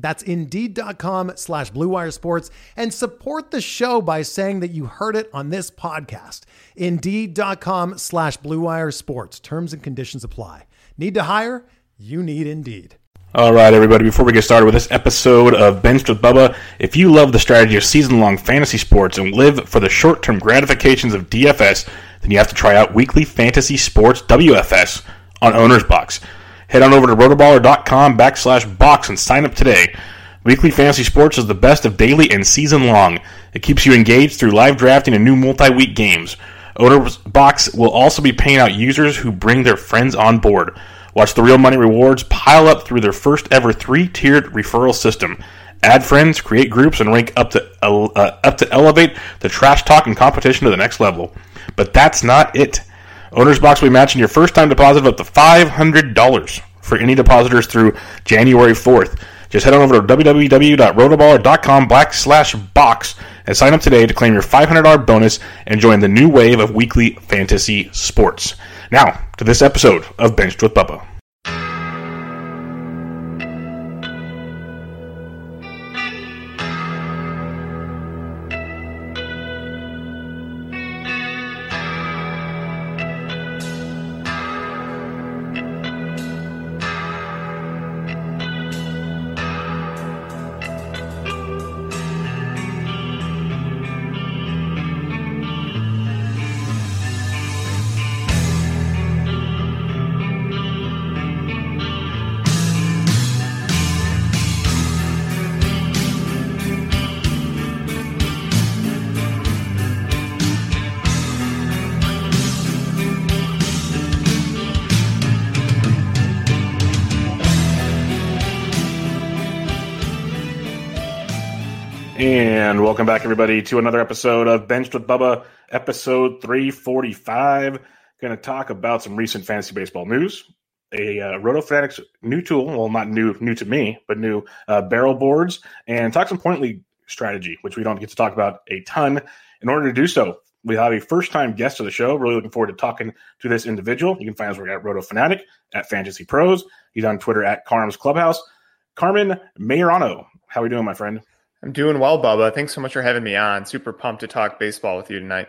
That's Indeed.com slash BlueWire Sports and support the show by saying that you heard it on this podcast. Indeed.com slash BlueWire Sports. Terms and conditions apply. Need to hire? You need Indeed. All right, everybody, before we get started with this episode of Benched with Bubba, if you love the strategy of season long fantasy sports and live for the short term gratifications of DFS, then you have to try out Weekly Fantasy Sports WFS on Owner's Box. Head on over to rotoballer.com backslash box and sign up today. Weekly Fantasy Sports is the best of daily and season long. It keeps you engaged through live drafting and new multi week games. Owner's Box will also be paying out users who bring their friends on board. Watch the real money rewards pile up through their first ever three tiered referral system. Add friends, create groups, and rank up to uh, up to elevate the trash talk and competition to the next level. But that's not it. Owner's Box will be matching your first time deposit of up to $500 for any depositors through January 4th. Just head on over to www.rotoballer.com backslash box and sign up today to claim your $500 bonus and join the new wave of weekly fantasy sports. Now, to this episode of Benched with Bubba. And welcome back, everybody, to another episode of Benched with Bubba, episode 345. Going to talk about some recent fantasy baseball news. A uh, Roto Fanatics new tool, well, not new new to me, but new uh, barrel boards, and talk some point league strategy, which we don't get to talk about a ton. In order to do so, we have a first time guest of the show. Really looking forward to talking to this individual. You can find us at Roto Fanatic, at Fantasy Pros. He's on Twitter at Carm's Clubhouse. Carmen Maiorano, how are we doing, my friend? I'm doing well, Bubba. Thanks so much for having me on. Super pumped to talk baseball with you tonight.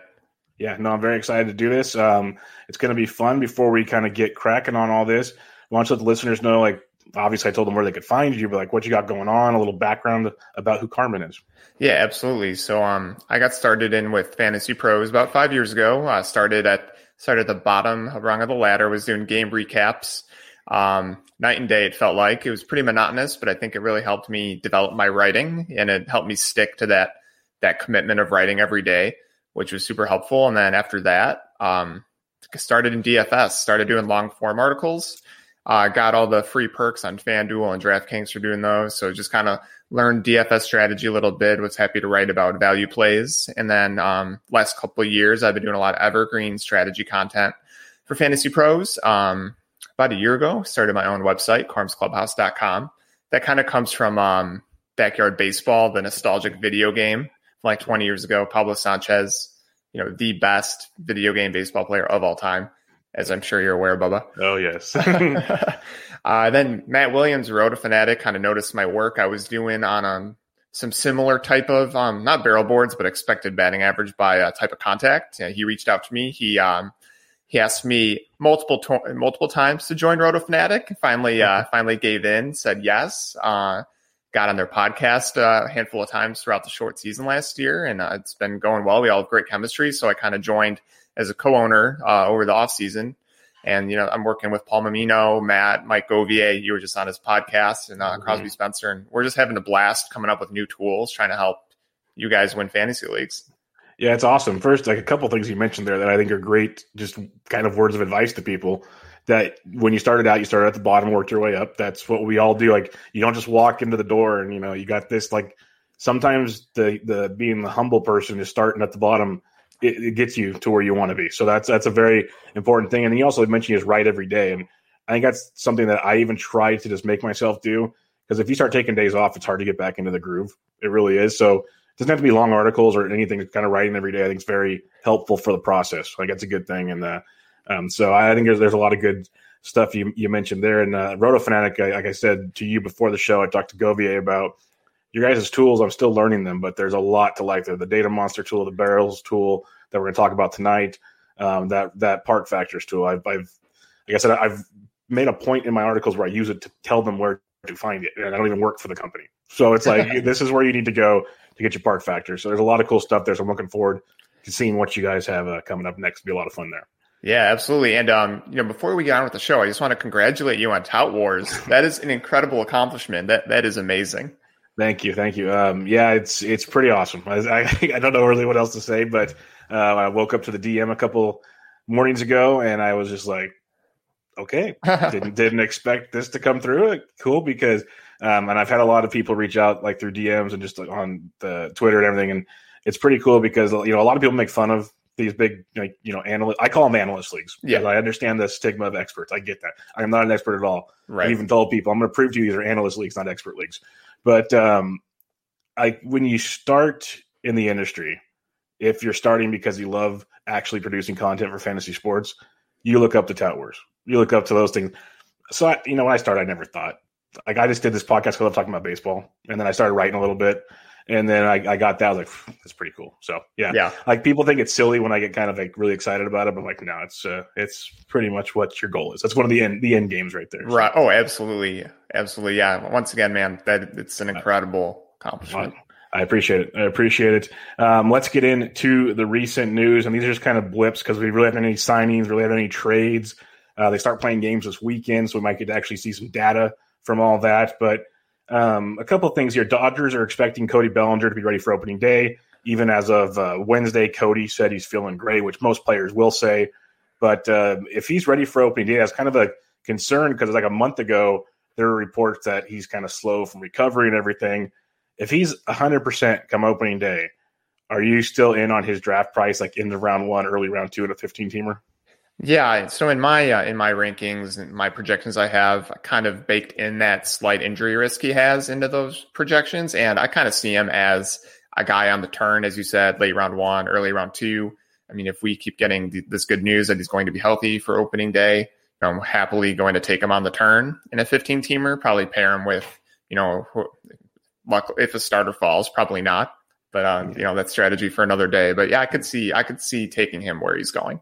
Yeah, no, I'm very excited to do this. Um, it's going to be fun. Before we kind of get cracking on all this, I want to let the listeners know, like, obviously, I told them where they could find you, but like, what you got going on, a little background about who Carmen is. Yeah, absolutely. So, um, I got started in with Fantasy Pros about five years ago. I started at started at the bottom rung of the ladder. Was doing game recaps um, night and day. It felt like it was pretty monotonous, but I think it really helped me develop my writing, and it helped me stick to that that commitment of writing every day, which was super helpful. And then after that, um, started in DFS, started doing long form articles. Uh, got all the free perks on FanDuel and DraftKings for doing those. So just kind of learned DFS strategy a little bit. Was happy to write about value plays. And then um, last couple years, I've been doing a lot of evergreen strategy content for Fantasy Pros. Um, about a year ago, started my own website, carmsclubhouse.com. That kind of comes from um, Backyard Baseball, the nostalgic video game like 20 years ago. Pablo Sanchez, you know, the best video game baseball player of all time, as I'm sure you're aware, Bubba. Oh, yes. uh, then Matt Williams, Roto Fanatic, kind of noticed my work I was doing on um, some similar type of, um, not barrel boards, but expected batting average by a type of contact. You know, he reached out to me. He um, he asked me multiple to- multiple times to join Roto Fanatic. Finally, uh, finally gave in, said yes. Uh, got on their podcast uh, a handful of times throughout the short season last year, and uh, it's been going well. We all have great chemistry, so I kind of joined as a co-owner uh, over the off season. And you know, I'm working with Paul Mammino, Matt, Mike Govier. You were just on his podcast, and uh, Crosby Spencer, and we're just having a blast coming up with new tools, trying to help you guys win fantasy leagues. Yeah, it's awesome. First, like a couple things you mentioned there that I think are great, just kind of words of advice to people. That when you started out, you started at the bottom, worked your way up. That's what we all do. Like you don't just walk into the door and you know you got this. Like sometimes the the being the humble person is starting at the bottom. It, it gets you to where you want to be. So that's that's a very important thing. And he also mentioned is right every day, and I think that's something that I even try to just make myself do. Because if you start taking days off, it's hard to get back into the groove. It really is. So doesn't have to be long articles or anything. Kind of writing every day, I think, is very helpful for the process. Like that's a good thing, and uh, um, so I think there's there's a lot of good stuff you you mentioned there. And uh, Roto Fanatic, like I said to you before the show, I talked to Govier about your guys' tools. I'm still learning them, but there's a lot to like there. The Data Monster tool, the Barrels tool that we're going to talk about tonight, um, that that Park Factors tool. I've, I've like I said, I've made a point in my articles where I use it to tell them where to find it, and I don't even work for the company. So it's like this is where you need to go to get your park factor. So there's a lot of cool stuff there. So I'm looking forward to seeing what you guys have uh, coming up next. It'll be a lot of fun there. Yeah, absolutely. And um, you know, before we get on with the show, I just want to congratulate you on Tout Wars. That is an incredible accomplishment. That that is amazing. Thank you, thank you. Um, yeah, it's it's pretty awesome. I, I, I don't know really what else to say, but uh, I woke up to the DM a couple mornings ago, and I was just like, okay, didn't didn't expect this to come through. Cool, because um, and I've had a lot of people reach out like through DMs and just like, on the Twitter and everything, and it's pretty cool because you know a lot of people make fun of these big like you know analyst. I call them analyst leagues. Yeah, I understand the stigma of experts. I get that. I am not an expert at all. Right. I even told people I'm going to prove to you these are analyst leagues, not expert leagues. But um, I when you start in the industry, if you're starting because you love actually producing content for fantasy sports, you look up to Tout Wars. You look up to those things. So I, you know, when I started, I never thought like I just did this podcast because I'm talking about baseball, and then I started writing a little bit, and then I, I got that. I was like, that's pretty cool. So yeah, yeah. Like people think it's silly when I get kind of like really excited about it, but I'm like, no, it's uh, it's pretty much what your goal is. That's one of the end the end games right there. Right. Oh, absolutely, absolutely. Yeah. Once again, man, that it's an incredible accomplishment. I appreciate it. I appreciate it. Um, let's get into the recent news, and these are just kind of blips because we really haven't any signings, really haven't any trades. Uh, they start playing games this weekend, so we might get to actually see some data from all that. But um, a couple of things here. Dodgers are expecting Cody Bellinger to be ready for opening day. Even as of uh, Wednesday, Cody said he's feeling great, which most players will say. But uh, if he's ready for opening day, that's kind of a concern because like a month ago, there were reports that he's kind of slow from recovery and everything. If he's 100% come opening day, are you still in on his draft price, like in the round one, early round two, and a 15 teamer? Yeah, so in my uh, in my rankings and my projections, I have kind of baked in that slight injury risk he has into those projections, and I kind of see him as a guy on the turn, as you said, late round one, early round two. I mean, if we keep getting the, this good news that he's going to be healthy for opening day, I'm happily going to take him on the turn in a 15 teamer. Probably pair him with, you know, luck if a starter falls, probably not, but um, you know, that strategy for another day. But yeah, I could see I could see taking him where he's going.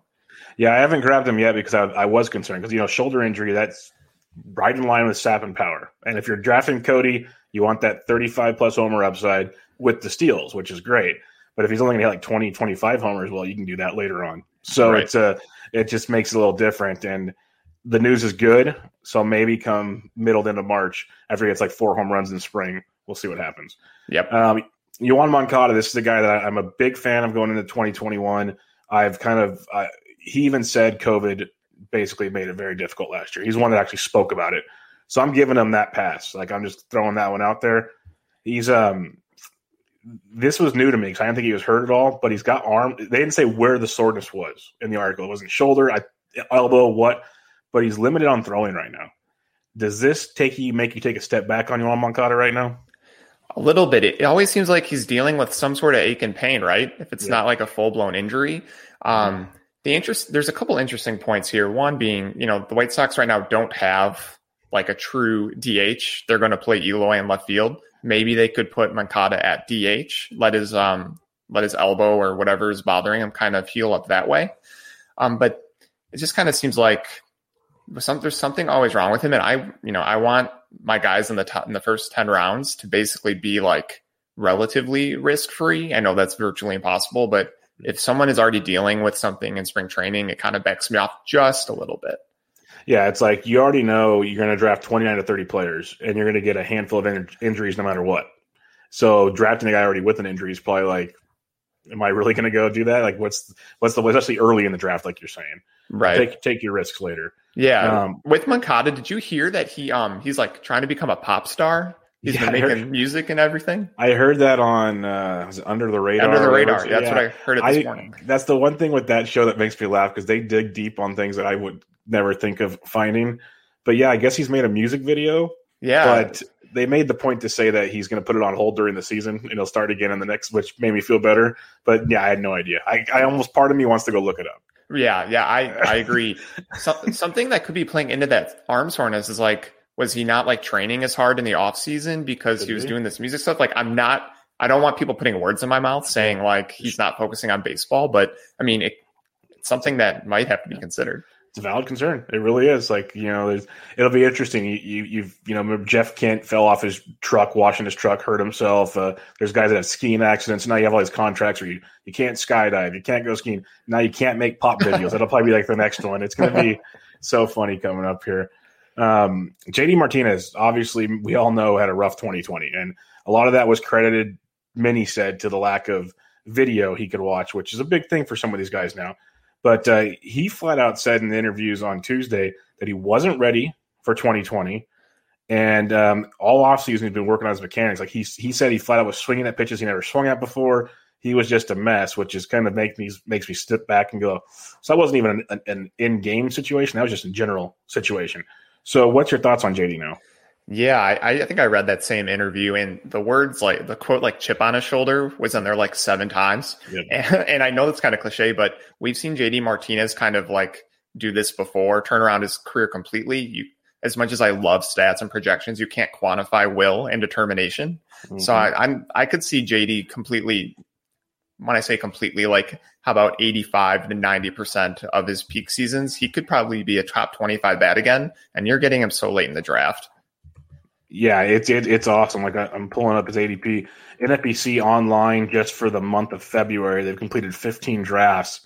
Yeah, I haven't grabbed him yet because I, I was concerned because you know shoulder injury that's right in line with sap and power. And if you're drafting Cody, you want that 35 plus homer upside with the steals, which is great. But if he's only going to hit like 20, 25 homers, well, you can do that later on. So right. it's a, it just makes it a little different. And the news is good. So maybe come middle into March after he gets like four home runs in spring, we'll see what happens. Yep. Um, Yoan Moncada, this is a guy that I, am a big fan of going into 2021. I've kind of, I, he even said COVID basically made it very difficult last year. He's one that actually spoke about it. So I'm giving him that pass. Like I'm just throwing that one out there. He's um this was new to me because I didn't think he was hurt at all, but he's got arm. They didn't say where the soreness was in the article. It wasn't shoulder, I, elbow, what, but he's limited on throwing right now. Does this take you make you take a step back on Yoan Moncada right now? A little bit. It always seems like he's dealing with some sort of ache and pain, right? If it's yeah. not like a full blown injury. Um, the interest there's a couple interesting points here. One being, you know, the White Sox right now don't have like a true DH. They're going to play Eloy in left field. Maybe they could put Moncada at DH, let his um let his elbow or whatever is bothering him kind of heal up that way. Um, but it just kind of seems like some, there's something always wrong with him, and I you know I want my guys in the top in the first ten rounds to basically be like relatively risk free. I know that's virtually impossible, but if someone is already dealing with something in spring training, it kind of backs me off just a little bit. Yeah, it's like you already know you're going to draft 29 to 30 players, and you're going to get a handful of in- injuries no matter what. So drafting a guy already with an injury is probably like, am I really going to go do that? Like, what's what's the especially early in the draft, like you're saying, Right. Take take your risks later. yeah. Um, with Moncada, did you hear that he um he's like trying to become a pop star? He's Yeah, been making heard- music and everything. I heard that on uh, was it Under the Radar. Under the radar. That's Yeah. what I heard it this I, morning. That's the one thing with that show that makes me laugh because they dig deep on things that I would never think of finding. But yeah, I guess he's made a music video, Yeah. but they made the point to say that he's going to put it on hold during the season and he'll start again in the next, which made me feel better. But yeah, I had no idea. I, I almost part of me wants to go look it up. Yeah, yeah, I, I agree. so, something that could be playing into that arm soreness is like, was he not like training as hard in the off season because he was doing this music stuff? Like, I'm not, I don't want people putting words in my mouth saying like he's not focusing on baseball, but I mean, it, it's something that might have to be considered. It's a valid concern. It really is. Like you know, there's, it'll be interesting. You, you you've you know Jeff Kent fell off his truck washing his truck, hurt himself. Uh, there's guys that have skiing accidents. Now you have all these contracts where you you can't skydive, you can't go skiing. Now you can't make pop videos. That'll probably be like the next one. It's going to be so funny coming up here. Um, JD Martinez, obviously, we all know had a rough 2020, and a lot of that was credited. Many said to the lack of video he could watch, which is a big thing for some of these guys now. But uh, he flat out said in the interviews on Tuesday that he wasn't ready for 2020. And um, all offseason, he's been working on his mechanics. Like he, he said, he flat out was swinging at pitches he never swung at before. He was just a mess, which is kind of make me makes me step back and go. So that wasn't even an, an in game situation. That was just a general situation. So, what's your thoughts on JD now? Yeah, I, I think I read that same interview, and the words like the quote like "chip on his shoulder" was in there like seven times. Yep. And, and I know that's kind of cliche, but we've seen JD Martinez kind of like do this before, turn around his career completely. You, as much as I love stats and projections, you can't quantify will and determination. So Mm-hmm. I, I'm I could see JD completely. When I say completely, like how about 85 to 90 percent of his peak seasons, he could probably be a top 25 bat again. And you're getting him so late in the draft. Yeah, it's it, it's awesome. Like I, I'm pulling up his ADP, NFBC online just for the month of February. They've completed 15 drafts.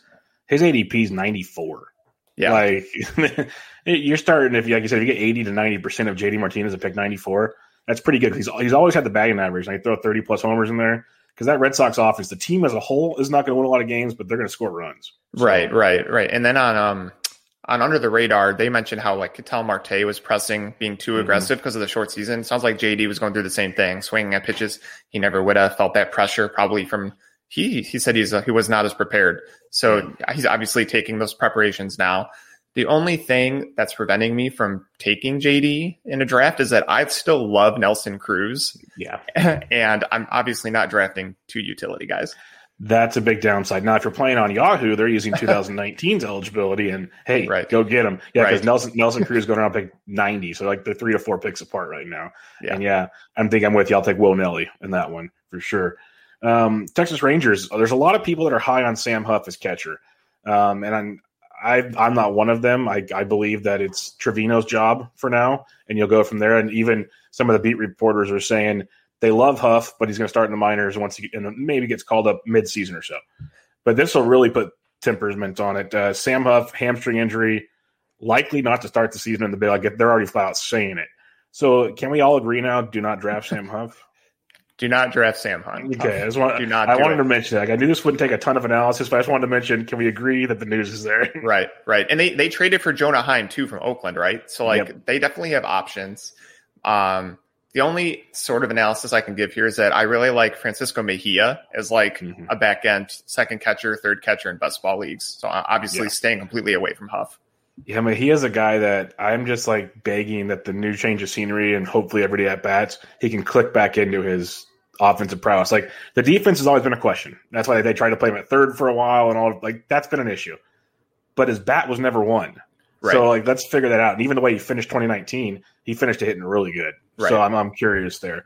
His ADP is 94. Yeah. Like you're starting if, you like you said, if you get 80 to 90 percent of JD Martinez at pick 94, that's pretty good. He's he's always had the batting average. And I throw 30 plus homers in there because that Red Sox offense, the team as a whole, is not going to win a lot of games, but they're going to score runs. So- Right, right, right. And then on um on under the radar, they mentioned how like Ketel Marte was pressing, being too Mhm. aggressive because of the short season. It sounds like JD was going through the same thing, swinging at pitches he never would have felt that pressure probably from. He he said he's uh, he was not as prepared, so he's obviously taking those preparations now. The only thing that's preventing me from taking JD in a draft is that I still love Nelson Cruz, Yeah. and I'm obviously not drafting two utility guys. That's a big downside. Now, if you're playing on Yahoo, they're using 2019's eligibility, and hey, Right. go get them. Yeah, because Right. Nelson Nelson Cruz going around pick 90, so like they're three to four picks apart right now. Yeah. And yeah, I'm think I'm with you. I'll take Will Nelly in that one for sure. Um, Texas Rangers. There's a lot of people that are high on Sam Huff as catcher, um, and I'm I, I'm not one of them. I, I believe that it's Trevino's job for now, and you'll go from there. And even some of the beat reporters are saying they love Huff, but he's going to start in the minors once he and maybe gets called up mid-season or so. But this will really put temperament on it. Uh, Sam Huff hamstring injury, likely not to start the season in the big. Like they're already flat out saying it. So can we all agree now? Do not draft Sam Huff. Do not draft Sam Hunt. Okay, I just want. Do not I do wanted it. to mention that. Like, I knew this wouldn't take a ton of analysis, but I just wanted to mention. Can we agree that the news is there? Right, right. And they they traded for Jonah Heim too from Oakland, right? So like Yep. they definitely have options. Um the only sort of analysis I can give here is that I really like Francisco Mejia as like Mhm. a back end second catcher, third catcher in best ball leagues. So obviously Yeah. staying completely away from Huff. Yeah, I mean, he is a guy that I'm just like begging that the new change of scenery and hopefully every day at bats, he can click back into his offensive prowess. Like the defense has always been a question. That's why they tried to play him at third for a while and all. Like that's been an issue. But his bat was never one. Right. So like let's figure that out. And even the way he finished 2019, he finished it hitting really good. Right. So I'm I'm curious there.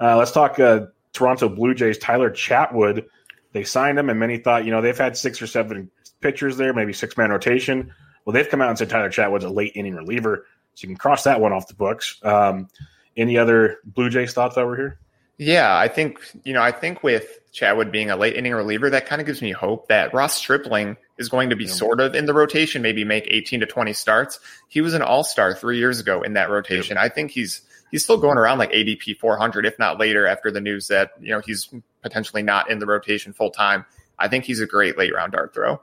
Uh, let's talk uh, Toronto Blue Jays. Tyler Chatwood. They signed him, and many thought you know they've had six or seven pitchers there, maybe six man rotation. Well, they've come out and said Tyler Chatwood's a late inning reliever, so you can cross that one off the books. Um, any other Blue Jays thoughts over here? Yeah, I think you know. I think with Chatwood being a late inning reliever, that kind of gives me hope that Ross Stripling is going to be yeah. sort of in the rotation, maybe make 18 to 20 starts. He was an all star three years ago in that rotation. Yeah. I think he's he's still going around like ADP 400, if not later, after the news that you know he's potentially not in the rotation full time. I think he's a great late round dart throw.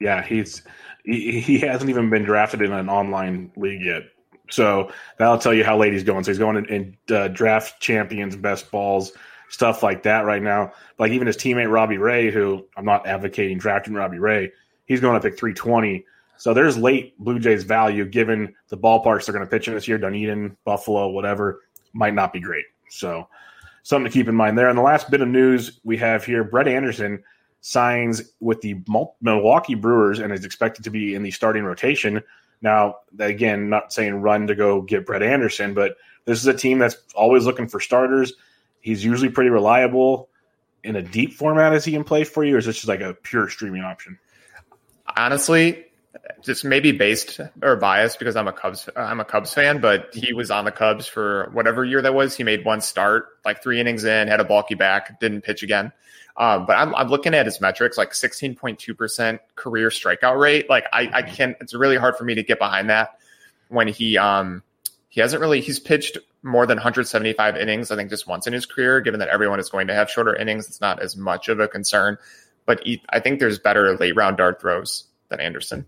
Yeah, he's he, hasn't even been drafted in an online league yet. So that'll tell you how late he's going. So he's going in, in uh, draft champions, best balls, stuff like that right now. Like even his teammate Robbie Ray, who I'm not advocating drafting Robbie Ray, he's going to pick 320. So there's late Blue Jays value given the ballparks they're going to pitch in this year. Dunedin, Buffalo, whatever might not be great. So something to keep in mind there. And the last bit of news we have here: Brett Anderson signs with the Milwaukee Brewers and is expected to be in the starting rotation. Now, again, not saying run to go get Brett Anderson, but this is a team that's always looking for starters. He's usually pretty reliable. In a deep format, is he in play for you, or is this just like a pure streaming option? Honestly, just maybe based or biased because I'm a Cubs I'm a Cubs fan, but he was on the Cubs for whatever year that was. He made one start, like three innings in, had a bulky back, didn't pitch again. Um, but I'm, I'm looking at his metrics, like 16.2% career strikeout rate. Like I, I can't, it's really hard for me to get behind that when he, um, he hasn't really, he's pitched more than 175 innings, I think just once in his career, given that everyone is going to have shorter innings. It's not as much of a concern, but he, I think there's better late round dart throws than Anderson.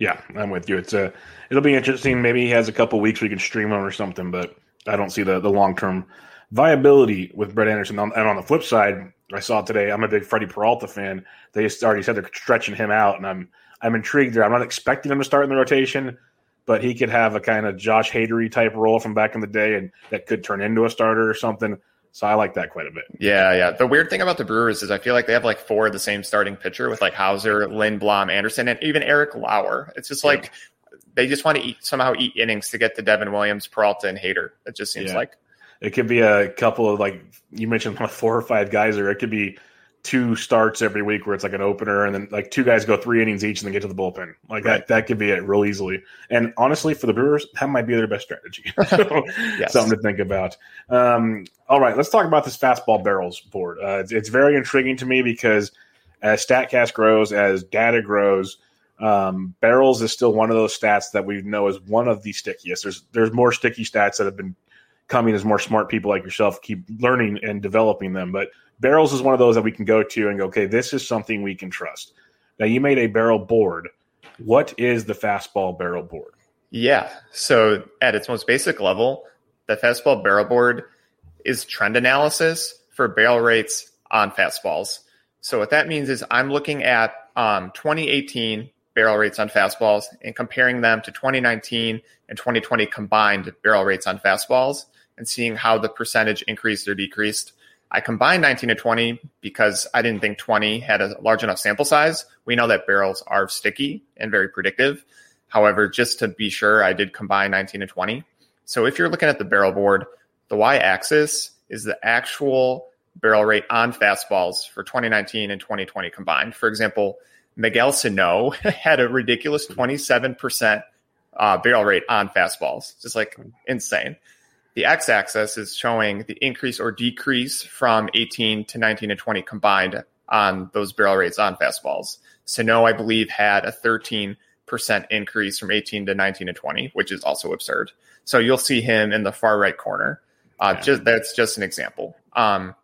Yeah, I'm with you. It's a, it'll be interesting. Maybe he has a couple weeks we can stream him or something, but I don't see the, the long term viability with Brett Anderson. and on the flip side, I saw today. I'm a big Freddie Peralta fan. They already said they're stretching him out, and I'm I'm intrigued there. I'm not expecting him to start in the rotation, but he could have a kind of Josh Hadery type role from back in the day, and that could turn into a starter or something. So I like that quite a bit. Yeah, yeah. The weird thing about the Brewers is I feel like they have like four of the same starting pitcher with like Houser, Lindblom, Anderson, and even Eric Lauer. It's just like yeah. they just want to eat somehow eat innings to get to Devin Williams, Peralta, and Hader. It just seems yeah. like it could be a couple of like you mentioned four or five guys, or it could be two starts every week where it's like an opener and then like two guys go three innings each and then get to the bullpen. Like right. that that could be it real easily. And honestly, for the Brewers, that might be their best strategy. so, yes. Something to think about. Um, all right, let's talk about this fastball barrels board. Uh, it's, it's, very intriguing to me because as Statcast grows, as data grows, um, barrels is still one of those stats that we know is one of the stickiest. There's there's more sticky stats that have been coming as more smart people like yourself keep learning and developing them. But barrels is one of those that we can go to and go, okay, this is something we can trust. Now, you made a barrel board. What is the fastball barrel board? Yeah. So, at its most basic level, the fastball barrel board is trend analysis for barrel rates on fastballs. So, what that means is I'm looking at um, 2018 barrel rates on fastballs and comparing them to 2019 and 2020 combined barrel rates on fastballs and seeing how the percentage increased or decreased. I combined 19 to 20 because I didn't think 20 had a large enough sample size. We know that barrels are sticky and very predictive. However, just to be sure, I did combine 19 to 20. So if you're looking at the barrel board, the y axis is the actual barrel rate on fastballs for 2019 and 2020 combined. For example, Miguel Sano had a ridiculous 27% uh, barrel rate on fastballs, just like insane. The x axis is showing the increase or decrease from 18 to 19 to 20 combined on those barrel rates on fastballs. Sano, I believe, had a 13% increase from 18 to 19 to 20, which is also absurd. So you'll see him in the far right corner. Uh, yeah. just, that's just an example. Um,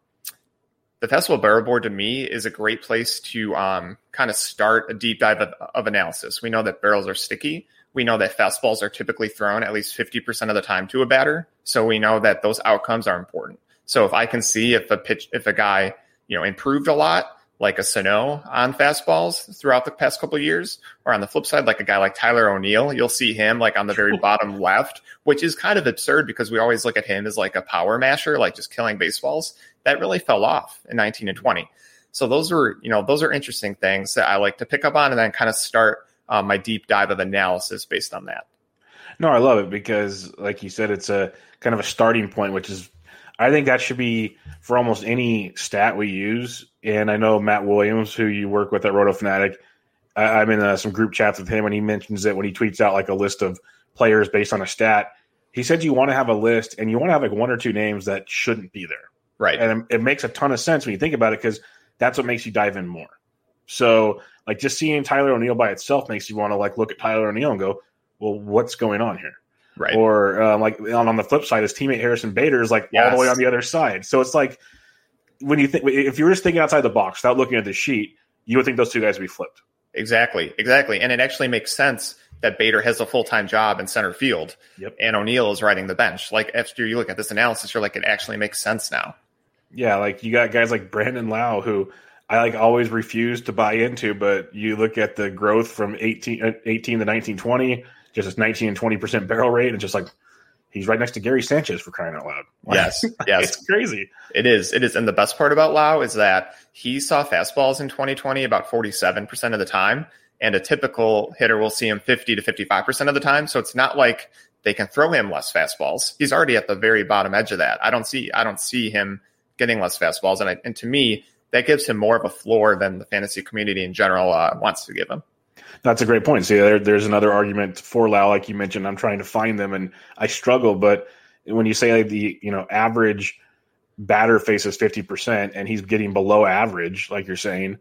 the Fastball Barrel Board to me is a great place to um, kind of start a deep dive of, of, analysis. We know that barrels are sticky we know that fastballs are typically thrown at least 50% of the time to a batter. So we know that those outcomes are important. So if I can see if a pitch, if a guy, you know, improved a lot, like a Sano on fastballs throughout the past couple years, or on the flip side, like a guy like Tyler O'Neill, you'll see him like on the very bottom left, which is kind of absurd because we always look at him as like a power masher, like just killing baseballs. That really fell off in 19 and 20. So those are, you know, those are interesting things that I like to pick up on and then kind of start uh, my deep dive of analysis based on that. No, I love it because, like you said, it's a kind of a starting point, which is, I think that should be for almost any stat we use. And I know Matt Williams, who you work with at Roto Fanatic, I, am in uh, some group chats with him, and he mentions it when he tweets out like a list of players based on a stat. He said you want to have a list, and you want to have like one or two names that shouldn't be there. Right. And it makes a ton of sense when you think about it because that's what makes you dive in more. So like just seeing Tyler O'Neill by itself makes you want to like look at Tyler O'Neill and go, well, what's going on here? Right. Or um, like on, on the flip side, his teammate Harrison Bader is like all the way on the other side. So it's like when you think if you were just thinking outside the box without looking at the sheet, you would think those two guys would be flipped. Exactly, exactly. And it actually makes sense that Bader has a full time job in center field Yep. and O'Neill is riding the bench. Like after you look at this analysis, you're like, it actually makes sense now. Yeah, like you got guys like Brandon Lowe who I like always refuse to buy into, but you look at the growth from 18, uh, 18 to nineteen twenty, just this nineteen and twenty percent barrel rate, and just like he's right next to Gary Sanchez for crying out loud. Like, Yes, yes. it's crazy. It is. It is. And the best part about Lowe is that he saw fastballs in 2020 about 47% of the time. And a typical hitter will see him 50 to 55% of the time. So it's not like they can throw him less fastballs. He's already at the very bottom edge of that. I don't see, I don't see him getting less fastballs. And, I, and to me, that gives him more of a floor than the fantasy community in general uh, wants to give him. That's a great point. See, there, there's another argument for Lowe, like you mentioned. I'm trying to find them, and I struggle. But when you say like the you know average batter faces 50 percent, and he's getting below average, like you're saying,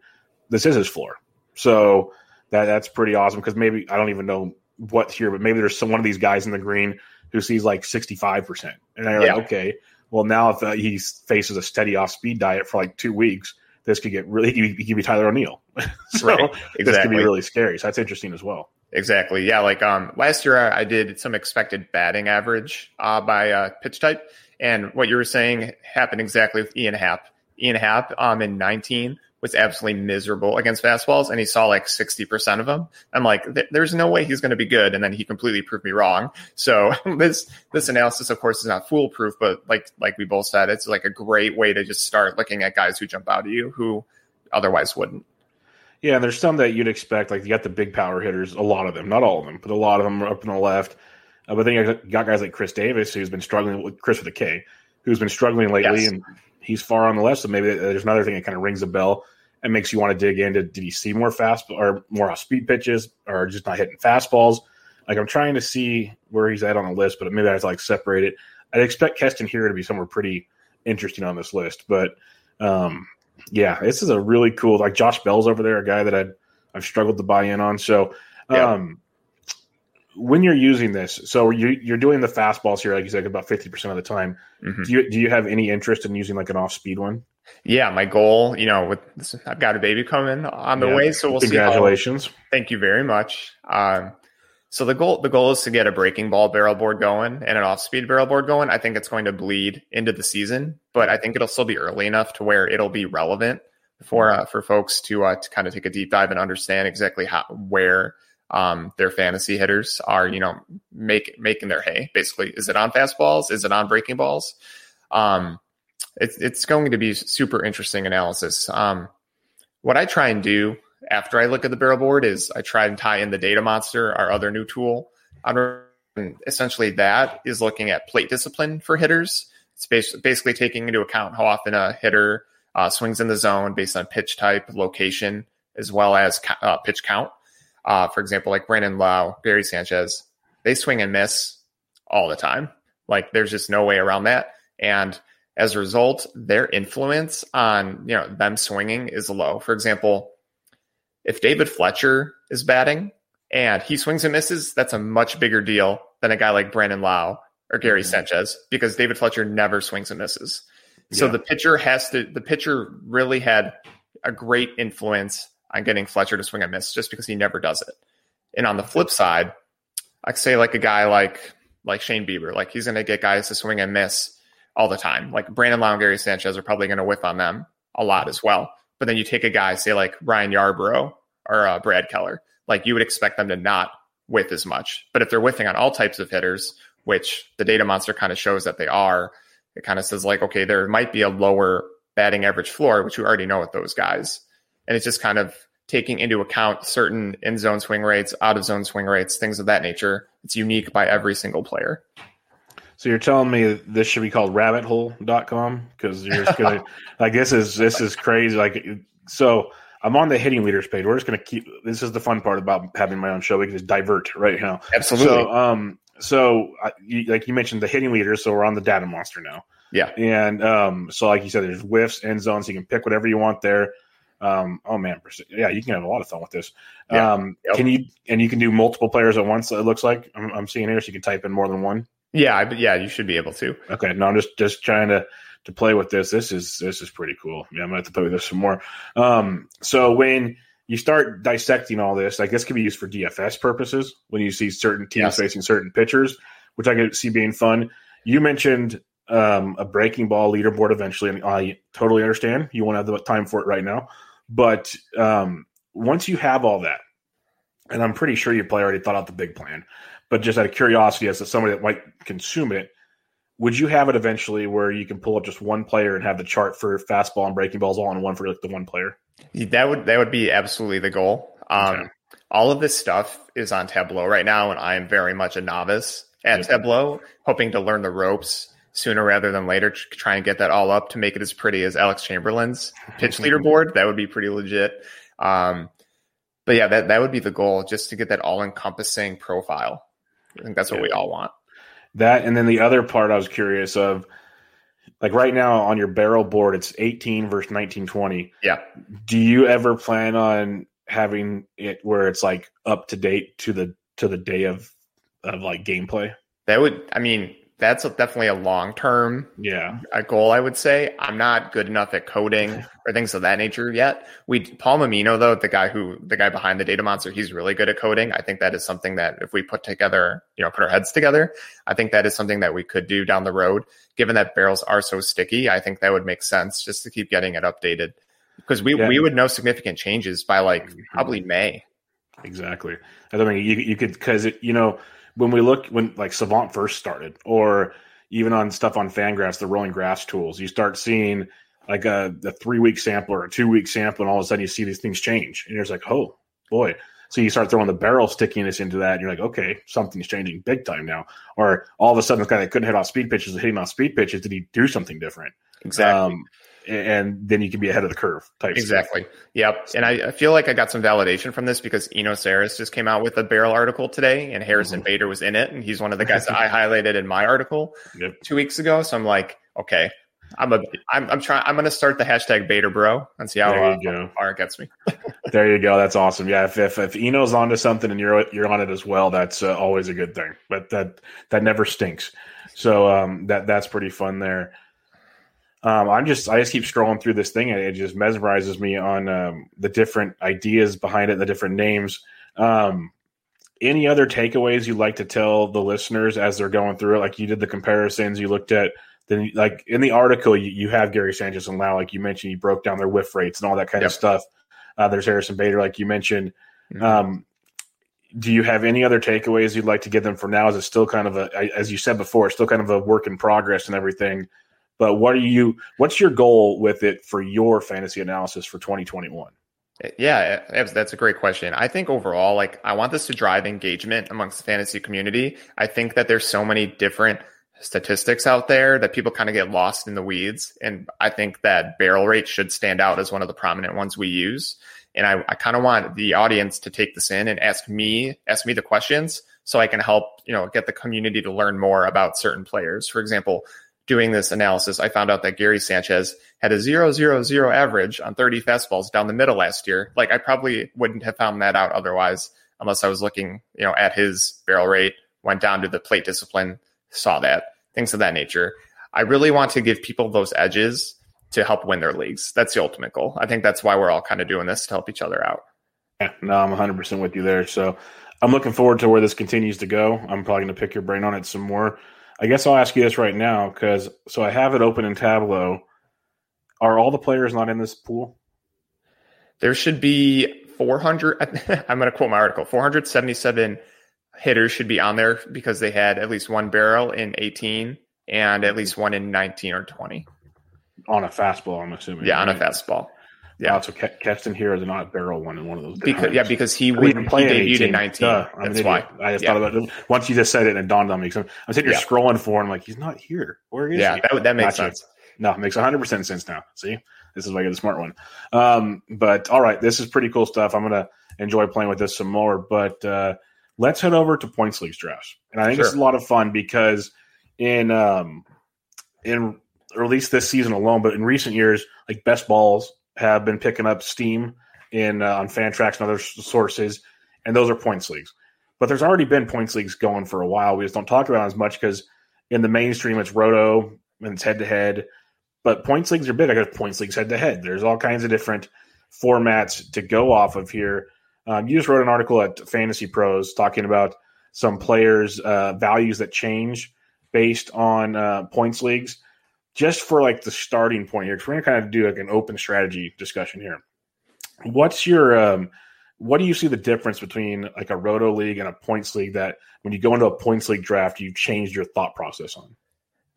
this is his floor. So that that's pretty awesome. Because maybe I don't even know what here, but maybe there's some one of these guys in the green who sees like 65 percent, and they're Yeah. like, okay, well now if uh, he faces a steady off speed diet for like two weeks, this could get really. He could be Tyler O'Neill. so Right. this could be really scary. So that's interesting as well. Exactly. Yeah. Like um, last year, I I did some expected batting average uh, by uh, pitch type, and what you were saying happened exactly with Ian Happ. Ian Happ um, in 19 was absolutely miserable against fastballs, and he saw like 60% of them. I'm like, "Th- there's no way he's going to be good, and then he completely proved me wrong. So this this analysis, of course, is not foolproof, but like like we both said, it's like a great way to just start looking at guys who jump out at you who otherwise wouldn't. Yeah, and there's some that you'd expect. Like you got the big power hitters, a lot of them, not all of them, but a lot of them are up in the left. Uh, but then you got guys like Chris Davis, who's been struggling with Chris with a K, who's been struggling lately, Yes. and he's far on the left. So maybe there's another thing that kind of rings a bell and makes you want to dig into. Did he see more fast or more off speed pitches, or just not hitting fastballs? Like I'm trying to see where he's at on the list, but maybe I have to like separate it. I'd expect Keston Hiura to be somewhere pretty interesting on this list, but um, yeah, this is a really cool. Like Josh Bell's over there, a guy that I've I've struggled to buy in on. So, um, when you're using this, so you you're doing the fastballs here, like you said, about fifty percent of the time. Mhm. Do you do you have any interest in using like an off speed one? Yeah, my goal, you know, with this, I've got a baby coming on the Yeah. way, so we'll see. Congratulations! thank you very much. Um, so the goal, the goal is to get a breaking ball barrel board going and an off speed barrel board going. I think it's going to bleed into the season, but I think it'll still be early enough to where it'll be relevant for uh, for folks to uh, to kind of take a deep dive and understand exactly how where um, their fantasy hitters are, you know, make making their hay. Basically, is it on fastballs? Is it on breaking balls? Um, it's it's going to be super interesting analysis. Um, what I try and do after I look at the barrel board is I try and tie in the data monster, our other new tool. And essentially, that is looking at plate discipline for hitters. It's basically taking into account how often a hitter uh, swings in the zone based on pitch type, location, as well as uh, pitch count. Uh, for example, like Brandon Lowe, Gary Sanchez, they swing and miss all the time. Like there's just no way around that. And as a result, their influence on you know them swinging is low. For example, if David Fletcher is batting and he swings and misses, that's a much bigger deal than a guy like Brandon Lowe or Gary Mhm. Sanchez because David Fletcher never swings and misses. So Yeah. the pitcher has to. The pitcher really had a great influence on getting Fletcher to swing and miss just because he never does it. And on the flip side, I say like a guy like like Shane Bieber, like he's going to get guys to swing and miss all the time. Like Brandon Lowe and Gary Sanchez are probably going to whiff on them a lot as well. But then you take a guy, say like Ryan Yarbrough or uh, Brad Keller, like you would expect them to not whiff as much. But if they're whiffing on all types of hitters, which the data monster kind of shows that they are, it kind of says like, okay, there might be a lower batting average floor, which we already know with those guys. And it's just kind of taking into account certain in zone swing rates, out of zone swing rates, things of that nature. It's unique by every single player. So you're telling me this should be called rabbithole.com because you're just gonna like this is this is crazy. Like so I'm on the hitting leaders page. We're just gonna keep this is the fun part about having my own show. We can just divert right now. Absolutely. So um so uh, you, like you mentioned the hitting leaders, so we're on the data monster now. Yeah. And um so like you said, there's whiffs, end zones, you can pick whatever you want there. Um, oh man, yeah, you can have a lot of fun with this. Yeah. Um, Yep. Can you and you can do multiple players at once? It looks like I'm, I'm seeing here, so you can type in more than one. Yeah, I, yeah, you should be able to. Okay, no, I'm just just trying to to play with this. This is this is pretty cool. Yeah, I'm gonna have to play with this some more. Um, so when you start dissecting all this, like this could be used for DFS purposes when you see certain teams Yes. facing certain pitchers, which I could see being fun. You mentioned um, a breaking ball leaderboard eventually, and I totally understand. You won't have the time for it right now, but um, once you have all that, and I'm pretty sure you probably already thought out the big plan, but just out of curiosity, as to somebody that might consume it, would you have it eventually where you can pull up just one player and have the chart for fastball and breaking balls all in one for like the one player? That would that would be absolutely the goal. Um, Okay. All of this stuff is on Tableau right now, and I am very much a novice at. Tableau, hoping to learn the ropes sooner rather than later. To try and get that all up to make it as pretty as Alex Chamberlain's pitch leaderboard. That would be pretty legit. Um, but yeah, that that would be the goal, just to get that all encompassing profile. I think that's what Yeah. we all want. That and then the other part I was curious of, like right now on your barrel board, it's 18 versus 1920. Yeah. Do you ever plan on having it where it's like up to date to the to the day of of like gameplay? That would, I mean, that's a, definitely a long term Yeah. a goal, I would say. I'm not good enough at coding or things of that nature yet. We Paul Mammino, though, the guy who the guy behind the data monster, he's really good at coding. I think that is something that if we put together, you know, put our heads together, I think that is something that we could do down the road. Given that barrels are so sticky, I think that would make sense just to keep getting it updated. Because we, Yeah. we would know significant changes by like mm-hmm. probably May. Exactly. I don't think you you could because you know when we look when like Savant first started, or even on stuff on Fangraphs, the rolling graphs tools, you start seeing like a, a three week sample or a two week sample, and all of a sudden you see these things change, and you're just like, oh boy. So you start throwing the barrel stickiness into that, and you're like, okay, something's changing big time now. Or all of a sudden, this guy that couldn't hit off speed pitches is hitting off speed pitches. Did he do something different? Exactly. Um, and then you can be ahead of the curve type. stuff. Exactly. Yep. And I, I feel like I got some validation from this because Eno Sarris just came out with a barrel article today and Harrison Bader was in it. And he's one of the guys that I highlighted in my article Yep. two weeks ago. So I'm like, okay, I'm a, I'm, I'm trying, I'm going to start the hashtag Bader bro and see how There uh, you go. far it gets me. There you go. That's awesome. Yeah, if if, if Eno's onto something and you're you're on it as well, that's uh, always a good thing. But that that never stinks. So um, that that's pretty fun there. Um, I'm just I just keep scrolling through this thing and it just mesmerizes me on um, the different ideas behind it, the different names. Um, any other takeaways you'd like to tell the listeners as they're going through it? Like you did the comparisons, you looked at then like in the article you, you have Gary Sanchez and Lowe, like you mentioned, you broke down their whiff rates and all that kind Yep. of stuff. Uh, there's Harrison Bader, like you mentioned. Mhm. Um, do you have any other takeaways you'd like to give them for now? Is it still kind of a, as you said before, it's still kind of a work in progress and everything? But what are you? What's your goal with it for your fantasy analysis for 2021? Eh, yeah, eh, that's- that's a great question. I think overall, like, I want this to drive engagement amongst the fantasy community. I think that there's so many different statistics out there that people kind of get lost in the weeds. And I think that barrel rate should stand out as one of the prominent ones we use. And I, I kind of want the audience to take this in and ask me, ask me the questions so I can help, you know, get the community to learn more about certain players. For example, doing this analysis, I found out that Gary Sanchez had a zero zero zero average on 30 fastballs down the middle last year. Like I probably wouldn't have found that out otherwise unless I was looking, you know, at his barrel rate, went down to the plate discipline, saw that, things of that nature. I really want to give people those edges to help win their leagues. That's the ultimate goal. I think that's why we're all kind of doing this to help each other out. Yeah, no, I'm 100 percent with you there. So I'm looking forward to where this continues to go. I'm probably going to pick your brain on it some more. I guess I'll ask you this right now because so I have it open in Tableau. Are all the players not in this pool? There should be 400. I'm going to quote my article 477 hitters should be on there because they had at least one barrel in 18 and at least one in 19 or 20. On a fastball, I'm assuming. Yeah, on a fastball. Yeah. Yeah. so Ke- Keston Hiura is not a barrel one in one of those. Because, times. yeah, because he I didn't would play in debuted 18. in 19. Duh, I'm That's why. I just Yeah. thought about it. Once you just said it, and it dawned on me. So I'm sitting here Yeah. scrolling for him, like he's not here. Where is Yeah, he? that, that makes Gotcha. sense. No, it makes 100 percent sense now. See, this is why get the smart one. Um, but all right, this is pretty cool stuff. I'm gonna enjoy playing with this some more. But uh, let's head over to points leagues drafts, and I think this is a lot of fun because in um, in or at least this season alone, but in recent years, like best balls have been picking up steam in uh, on Fantrax and other sources, and those are points leagues. But there's already been points leagues going for a while. We just don't talk about as much because in the mainstream it's roto and it's head to head. But points leagues are big. I got points leagues head to head. There's all kinds of different formats to go off of here. Um, you just wrote an article at Fantasy Pros talking about some players' uh, values that change based on uh, points leagues. Just for like the starting point here, because we're gonna kind of do like an open strategy discussion here. What's your um, what do you see the difference between like a roto league and a points league that when you go into a points league draft, you've changed your thought process on?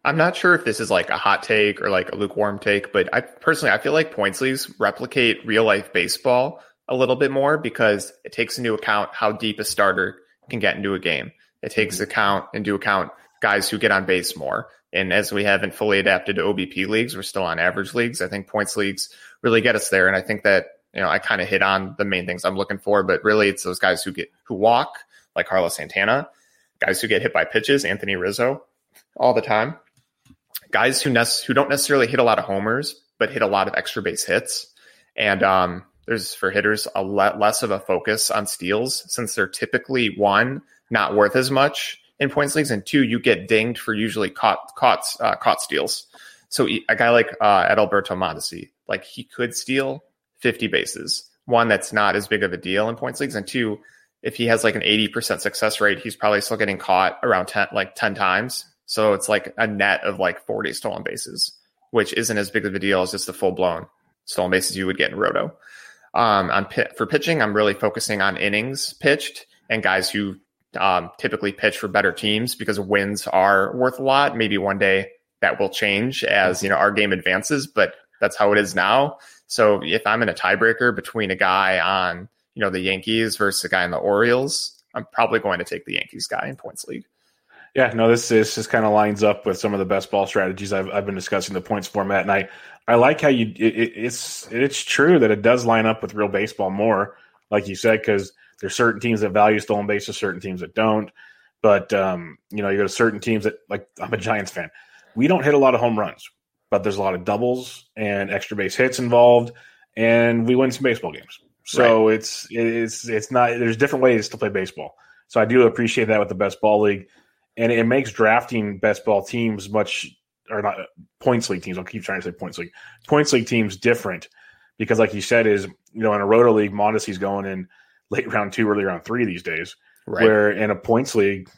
I'm not sure if this is like a hot take or like a lukewarm take, but I personally I feel like points leagues replicate real life baseball a little bit more because it takes into account how deep a starter can get into a game. It takes mm-hmm. account into account guys who get on base more. And as we haven't fully adapted to OBP leagues, we're still on average leagues. I think points leagues really get us there. And I think that, you know, I kind of hit on the main things I'm looking for, but really it's those guys who get, who walk like Carlos Santana, guys who get hit by pitches, Anthony Rizzo all the time, guys who, ne- who don't necessarily hit a lot of homers, but hit a lot of extra base hits. And, um, there's for hitters a lot less of a focus on steals since they're typically one not worth as much in points leagues, and two you get dinged for usually caught caught uh, caught steals. So a guy like uh, Adalberto Mondesi, like he could steal 50 bases. One that's not as big of a deal in points leagues, and two, if he has like an 80% success rate, he's probably still getting caught around 10 like 10 times. So it's like a net of like 40 stolen bases, which isn't as big of a deal as just the full blown stolen bases you would get in roto. Um, on for pitching, I'm really focusing on innings pitched and guys who um, typically pitch for better teams because wins are worth a lot. Maybe one day that will change as you know our game advances, but that's how it is now. So if I'm in a tiebreaker between a guy on you know the Yankees versus a guy in the Orioles, I'm probably going to take the Yankees guy in points league. Yeah, no, this is just kind of lines up with some of the best ball strategies I've, I've been discussing the points format, and I I like how you it, it's it's true that it does line up with real baseball more, like you said, because there's certain teams that value stolen bases, certain teams that don't. But um, you know, you go to certain teams that like I'm a Giants fan. We don't hit a lot of home runs, but there's a lot of doubles and extra base hits involved, and we win some baseball games. So right. it's it's it's not there's different ways to play baseball. So I do appreciate that with the best ball league, and it makes drafting best ball teams much or not points league teams. I'll keep trying to say points league. Points league teams different because, like you said, is you know in a roto league, Mondesi's going in late round two, early round three these days. Right. Where in a points league,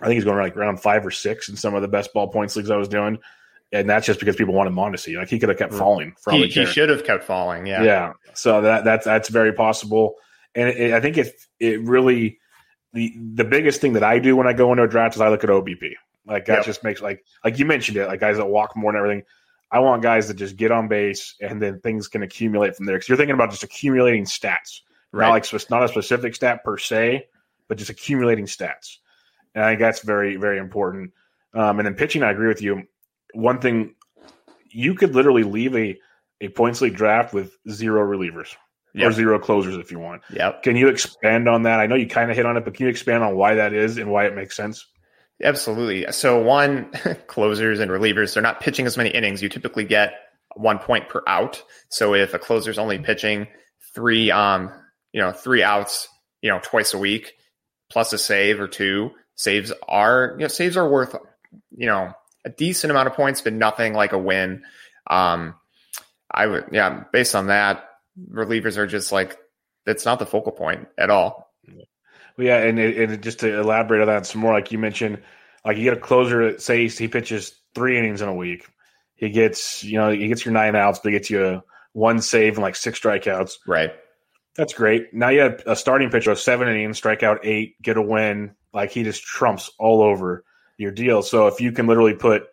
I think he's going like round five or six in some of the best ball points leagues I was doing. And that's just because people wanted Mondesi. Like he could have kept mm. falling. For he, he should have kept falling. Yeah. Yeah. So that that's that's very possible. And it, it, I think it it really the the biggest thing that I do when I go into a draft is I look at OBP. Like that yep. just makes like like you mentioned it, like guys that walk more and everything. I want guys that just get on base and then things can accumulate from there. Because you're thinking about just accumulating stats, right? Not like not a specific stat per se, but just accumulating stats. And I think that's very very important. Um, and then pitching, I agree with you. One thing, you could literally leave a a points league draft with zero relievers. Yep. or zero closers if you want. Yep. Can you expand on that? I know you kind of hit on it, but can you expand on why that is and why it makes sense? Absolutely. So one, closers and relievers, they're not pitching as many innings. You typically get one point per out. So if a closer's only pitching three, um, you know, three outs, you know, twice a week, plus a save or two, saves are, you know, saves are worth, you know, a decent amount of points, but nothing like a win. Um, I would, yeah, based on that, relievers are just like, it's not the focal point at all. Well, yeah, and, it, and just to elaborate on that some more, like you mentioned, like you get a closer that say he pitches three innings in a week. He gets, you know, he gets your nine outs, but he gets you a one save and like six strikeouts. Right. That's great. Now you have a starting pitcher of seven innings, strike out eight, get a win. Like he just trumps all over your deal. So if you can literally put,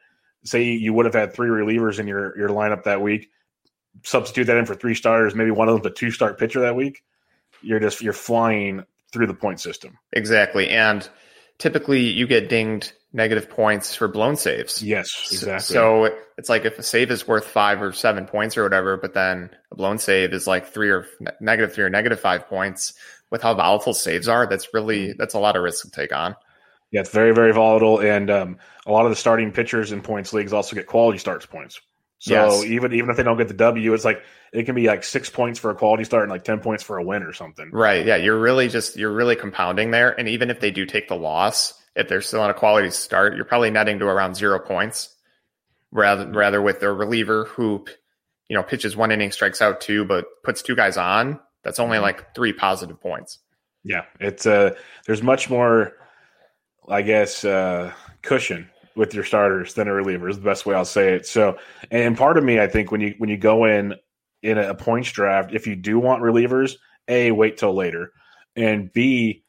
say you would have had three relievers in your your lineup that week, substitute that in for three starters, maybe one of them's a two start pitcher that week. You're just you're flying through the point system. Exactly. And typically you get dinged negative points for blown saves. Yes, exactly. So it's like if a save is worth five or seven points or whatever, but then a blown save is like three or negative three or negative five points with how volatile saves are, that's really, that's a lot of risk to take on. Yeah, it's very, very volatile. And um, a lot of the starting pitchers in points leagues also get quality starts points. So Yes. even even if they don't get the W, it's like it can be like six points for a quality start and like ten points for a win or something. Right. Yeah. You're really just, you're really compounding there. And even if they do take the loss, if they're still on a quality start, you're probably netting to around zero points. Rather, rather with their reliever who, you know, pitches one inning, strikes out two, but puts two guys on, that's only Mhm. like three positive points. Yeah, it's uh there's much more, I guess, uh, cushion with your starters than a reliever is the best way I'll say it. So, and part of me, I think when you when you go in in a points draft, if you do want relievers, a wait till later, and b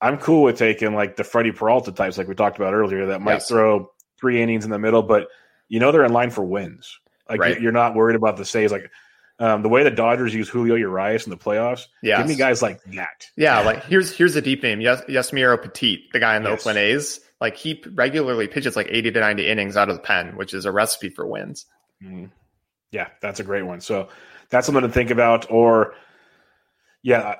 I'm cool with taking like the Freddie Peralta types, like we talked about earlier, that might Yes. throw three innings in the middle, but you know they're in line for wins. Like Right. you're not worried about the saves. Like um, the way the Dodgers use Julio Urias in the playoffs, Yes. give me guys like that. Yeah, like here's here's a deep name. Yes, Yusmeiro Petit, the guy in the Yes. Oakland A's. Like he regularly pitches like 80 to 90 innings out of the pen, which is a recipe for wins. Mm. Yeah, that's a great one. So that's something to think about. Or, yeah,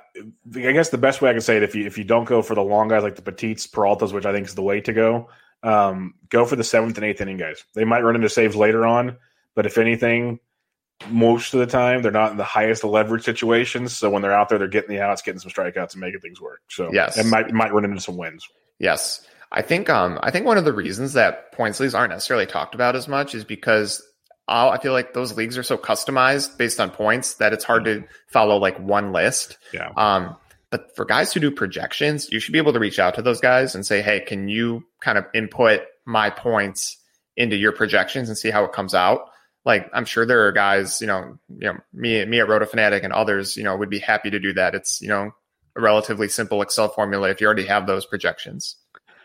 I guess the best way I can say it if you if you don't go for the long guys like the Petits, Peraltas, which I think is the way to go, um, go for the seventh and eighth inning guys. They might run into saves later on, but if anything, most of the time they're not in the highest leverage situations. So when they're out there, they're getting the outs, getting some strikeouts, and making things work. So Yes. it might might run into some wins. Yes. I think um I think one of the reasons that points leagues aren't necessarily talked about as much is because uh, I feel like those leagues are so customized based on points that it's hard to follow like one list. Yeah. Um but for guys who do projections, you should be able to reach out to those guys and say, "Hey, can you kind of input my points into your projections and see how it comes out?" Like I'm sure there are guys, you know, you know, me me at Roto Fanatic and others, you know, would be happy to do that. It's, you know, a relatively simple Excel formula if you already have those projections.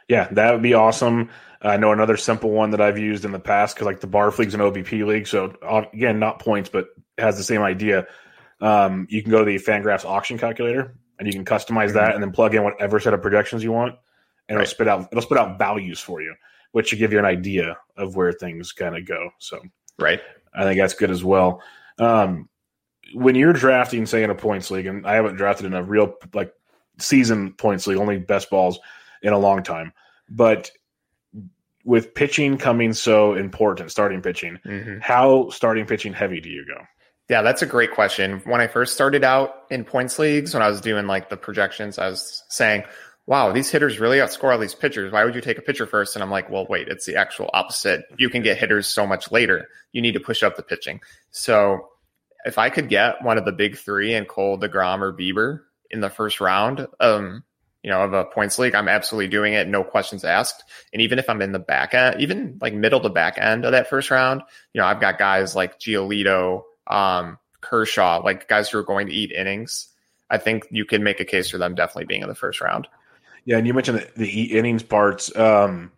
Yeah, that would be awesome. I know another simple one that I've used in the past because like the Barf League's an OBP league, so uh, again, not points, but has the same idea. Um, you can go to the Fangraphs auction calculator and you can customize that and then plug in whatever set of projections you want, and Right. it'll spit out it'll spit out values for you, which should give you an idea of where things kind of go. So Right. I think that's good as well. Um, when you're drafting, say in a points league, and I haven't drafted in a real like season points league, only best balls in a long time, but with pitching coming so important, starting pitching, Mhm. how starting pitching heavy do you go? Yeah, that's a great question. When I first started out in points leagues, when I was doing like the projections, I was saying, wow, these hitters really outscore all these pitchers. Why would you take a pitcher first? And I'm like, well, wait, it's the actual opposite. You can get hitters so much later. You need to push up the pitching. So if I could get one of the big three and Cole, DeGrom, or Bieber in the first round, um, you know, of a points league, I'm absolutely doing it, no questions asked. And even if I'm in the back end, even like middle to back end of that first round, you know, I've got guys like Giolito, um, Kershaw, like guys who are going to eat innings. I think you can make a case for them definitely being in the first round. Yeah, and you mentioned the, the e- innings parts. Um,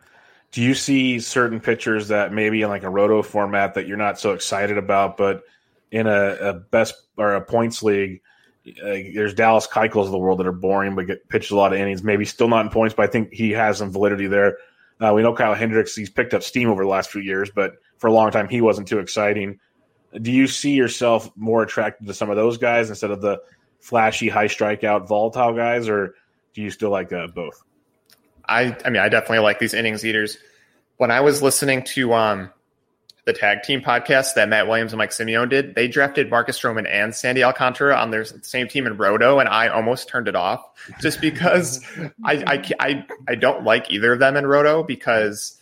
do you see certain pitchers that maybe in like a roto format that you're not so excited about, but in a, a best or a points league, uh, there's Dallas Keuchels of the world that are boring but get pitched a lot of innings. Maybe still not in points, but I think he has some validity there. Uh, we know Kyle Hendricks; he's picked up steam over the last few years, but for a long time he wasn't too exciting. Do you see yourself more attracted to some of those guys instead of the flashy, high strikeout, volatile guys, or do you still like uh, both? I I mean I definitely like these innings eaters. When I was listening to um the tag team podcast that Matt Williams and Mike Simeone did, they drafted Marcus Stroman and Sandy Alcantara on their same team in Roto, and I almost turned it off just because I, I I I don't like either of them in Roto because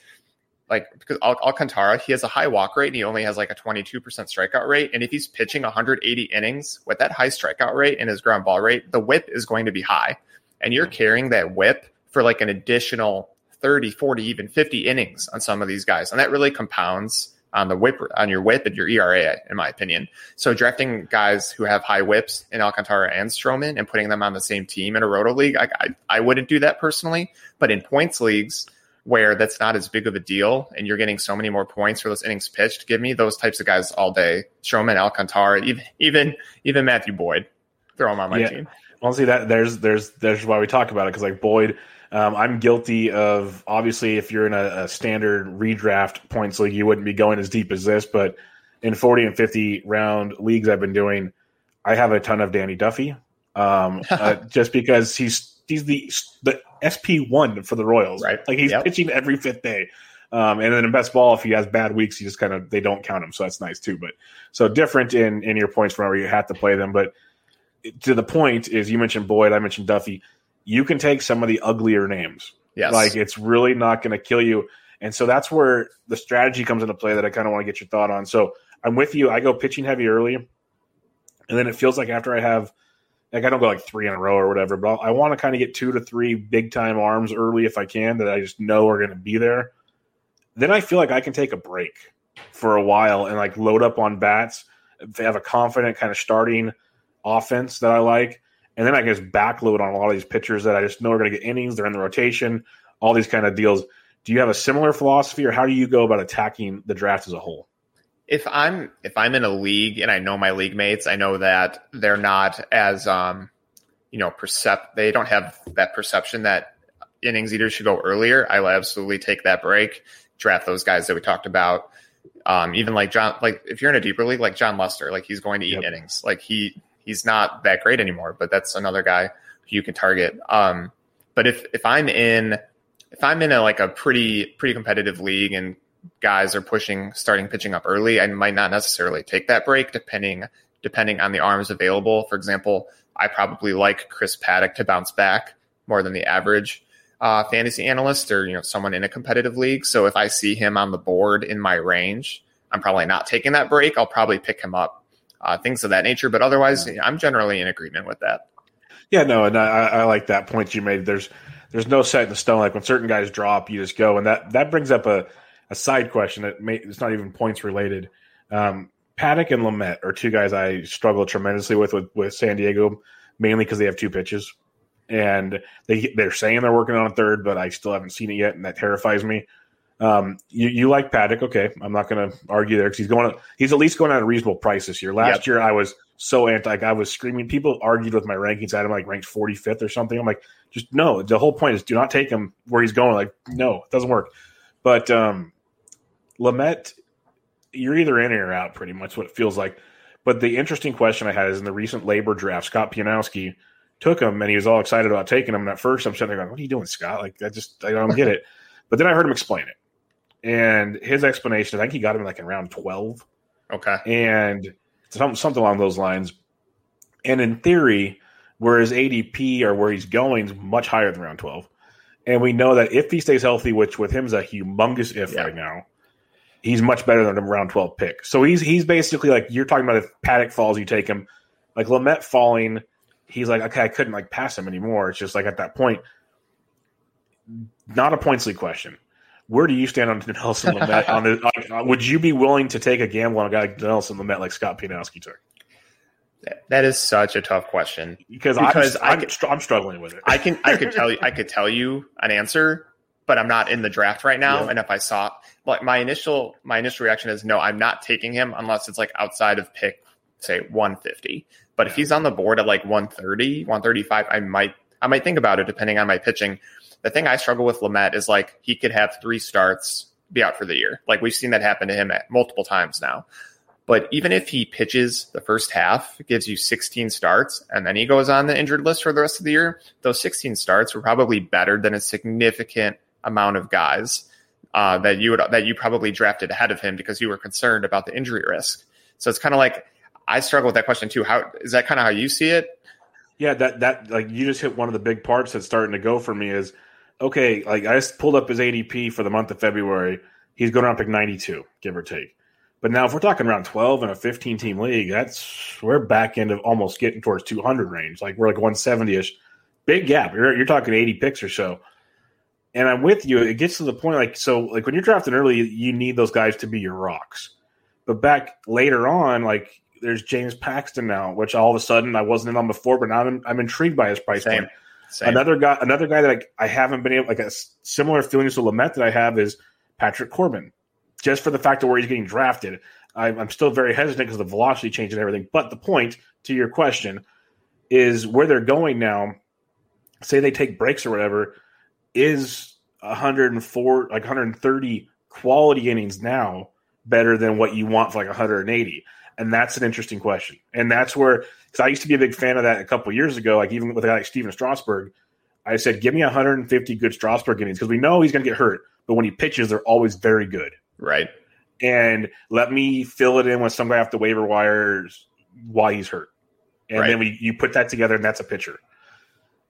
like because Al- Alcantara he has a high walk rate and he only has like a 22% strikeout rate. And if he's pitching 180 innings with that high strikeout rate and his ground ball rate the whip is going to be high. And you're carrying that whip for like an additional 30 40 even 50 innings on some of these guys. And that really compounds on the whip on your whip and your ERA in my opinion. So drafting guys who have high whips in Alcantara and Stroman and putting them on the same team in a roto league I, I, I wouldn't do that personally. But in points leagues where that's not as big of a deal and you're getting so many more points for those innings pitched give me those types of guys all day. Stroman Alcantara even even even Matthew Boyd. Throw him on my Yeah. team. Honestly, that there's there's there's why we talk about it because like Boyd, um, I'm guilty of obviously if you're in a, a standard redraft points league, you wouldn't be going as deep as this. But in 40 and 50 round leagues I've been doing, I have a ton of Danny Duffy, um, uh, just because he's he's the the SP one for the Royals, Right. Like he's Yep. pitching every fifth day. Um, and then in best ball, if he has bad weeks, you just kind of they don't count him, so that's nice too. But so different in in your points from where you have to play them. But to the point is, you mentioned Boyd, I mentioned Duffy. You can take some of the uglier names. Yes. Like it's really not going to kill you. And so that's where the strategy comes into play that I kind of want to get your thought on. So I'm with you. I go pitching heavy early, and then it feels like after I have like I don't go like three in a row or whatever, but I want to kind of get two to three big time arms early if I can that I just know are going to be there then I feel like I can take a break for a while and like load up on bats. They have a confident kind of starting offense that I like. And then I can just backload on a lot of these pitchers that I just know are going to get innings. They're in the rotation, all these kind of deals. Do you have a similar philosophy or how do you go about attacking the draft as a whole? If I'm if I'm in a league and I know my league mates, I know that they're not as um you know percept they don't have that perception that innings eaters should go earlier. I will absolutely take that break draft those guys that we talked about. Um, even like Jon, like if you're in a deeper league, like Jon Lester, like he's going to eat yep. innings. Like he he's not that great anymore, but that's another guy you can target. Um, but if if I'm in if I'm in a like a pretty pretty competitive league and guys are pushing starting pitching up early, I might not necessarily take that break depending depending on the arms available. For example, I probably like Chris Paddack to bounce back more than the average uh, fantasy analyst or you know someone in a competitive league. So if I see him on the board in my range, I'm probably not taking that break. I'll probably pick him up, uh, things of that nature. But otherwise, yeah. I'm generally in agreement with that. Yeah, no, and I, I like that point you made. There's there's no set in the stone. Like when certain guys drop, you just go, and that that brings up a, a side question that may, it's not even points related. Um, Paddack and Lamet are two guys I struggle tremendously with with, with San Diego, mainly because they have two pitches and they they're saying they're working on a third, but I still haven't seen it yet, and that terrifies me. Um, you, you like Paddack, okay? I'm not going to argue there because he's going. He's at least going at a reasonable price this year. Last yep. year, I was so anti. I was screaming. People argued with my rankings. I had him like ranked 45th or something. I'm like, just no. The whole point is do not take him where he's going. Like, no, it doesn't work. But um, Lamet, you're either in or out. Pretty much what it feels like. But the interesting question I had is in the recent LABR draft, Scott Pianowski took him and he was all excited about taking him. And at first I'm sitting there going, What are you doing, Scott? Like I just I don't get it. But then I heard him explain it. And his explanation, I think he got him like in round twelve. Okay. And something something along those lines. And in theory, where his ADP or where he's going is much higher than round twelve. And we know that if he stays healthy, which with him is a humongous if yeah. right now, he's much better than a round twelve pick. So he's he's basically like you're talking about if Paddack falls, you take him. Like Lamet falling – he's like, okay, I couldn't like pass him anymore. It's just like at that point, not a points league question. Where do you stand on Nelson Lamet? on the, like, uh, would you be willing to take a gamble on a guy like Nelson Lamet like Scott Pianowski took? That is such a tough question because, because I'm, I'm, I'm, struggling with it. I can I could tell you I could tell you an answer, but I'm not in the draft right now. Yeah. And if I saw like my initial my initial reaction is no, I'm not taking him unless it's like outside of pick say 150. But if he's on the board at like 130, 135, I might I might think about it depending on my pitching. The thing I struggle with Lamet is like he could have three starts, be out for the year. Like we've seen that happen to him at multiple times now. But even if he pitches the first half, gives you 16 starts, and then he goes on the injured list for the rest of the year, those 16 starts were probably better than a significant amount of guys uh, that you would that you probably drafted ahead of him because you were concerned about the injury risk. So it's kind of like I struggle with that question too. How is that kind of how you see it? Yeah, that that like you just hit one of the big parts that's starting to go for me is okay. Like I just pulled up his ADP for the month of February. He's going around pick ninety two, give or take. But now, if we're talking around twelve in a fifteen team league, that's we're back end of almost getting towards two hundred range. Like we're like one seventy ish. Big gap. You're you're talking eighty picks or so. And I'm with you. It gets to the point like so like when you're drafting early, you need those guys to be your rocks. But back later on, like there's James Paxton now, which all of a sudden I wasn't in on before, but now I'm, I'm intrigued by his price Same. point. Same. Another guy, another guy that I, I haven't been able like a similar feelings to Lamet that I have is Patrick Corbin, just for the fact of where he's getting drafted. I'm, I'm still very hesitant because the velocity change and everything. But the point to your question is where they're going now. Say they take breaks or whatever, is 104 like 130 quality innings now better than what you want for like 180? And that's an interesting question. And that's where, because I used to be a big fan of that a couple years ago, like even with a guy like Stephen Strasburg, I said, give me 150 good Strasburg innings because we know he's going to get hurt. but when he pitches, they're always very good. Right. And let me fill it in with some guy off the waiver wires while he's hurt. And Right. then we you put that together and that's a pitcher.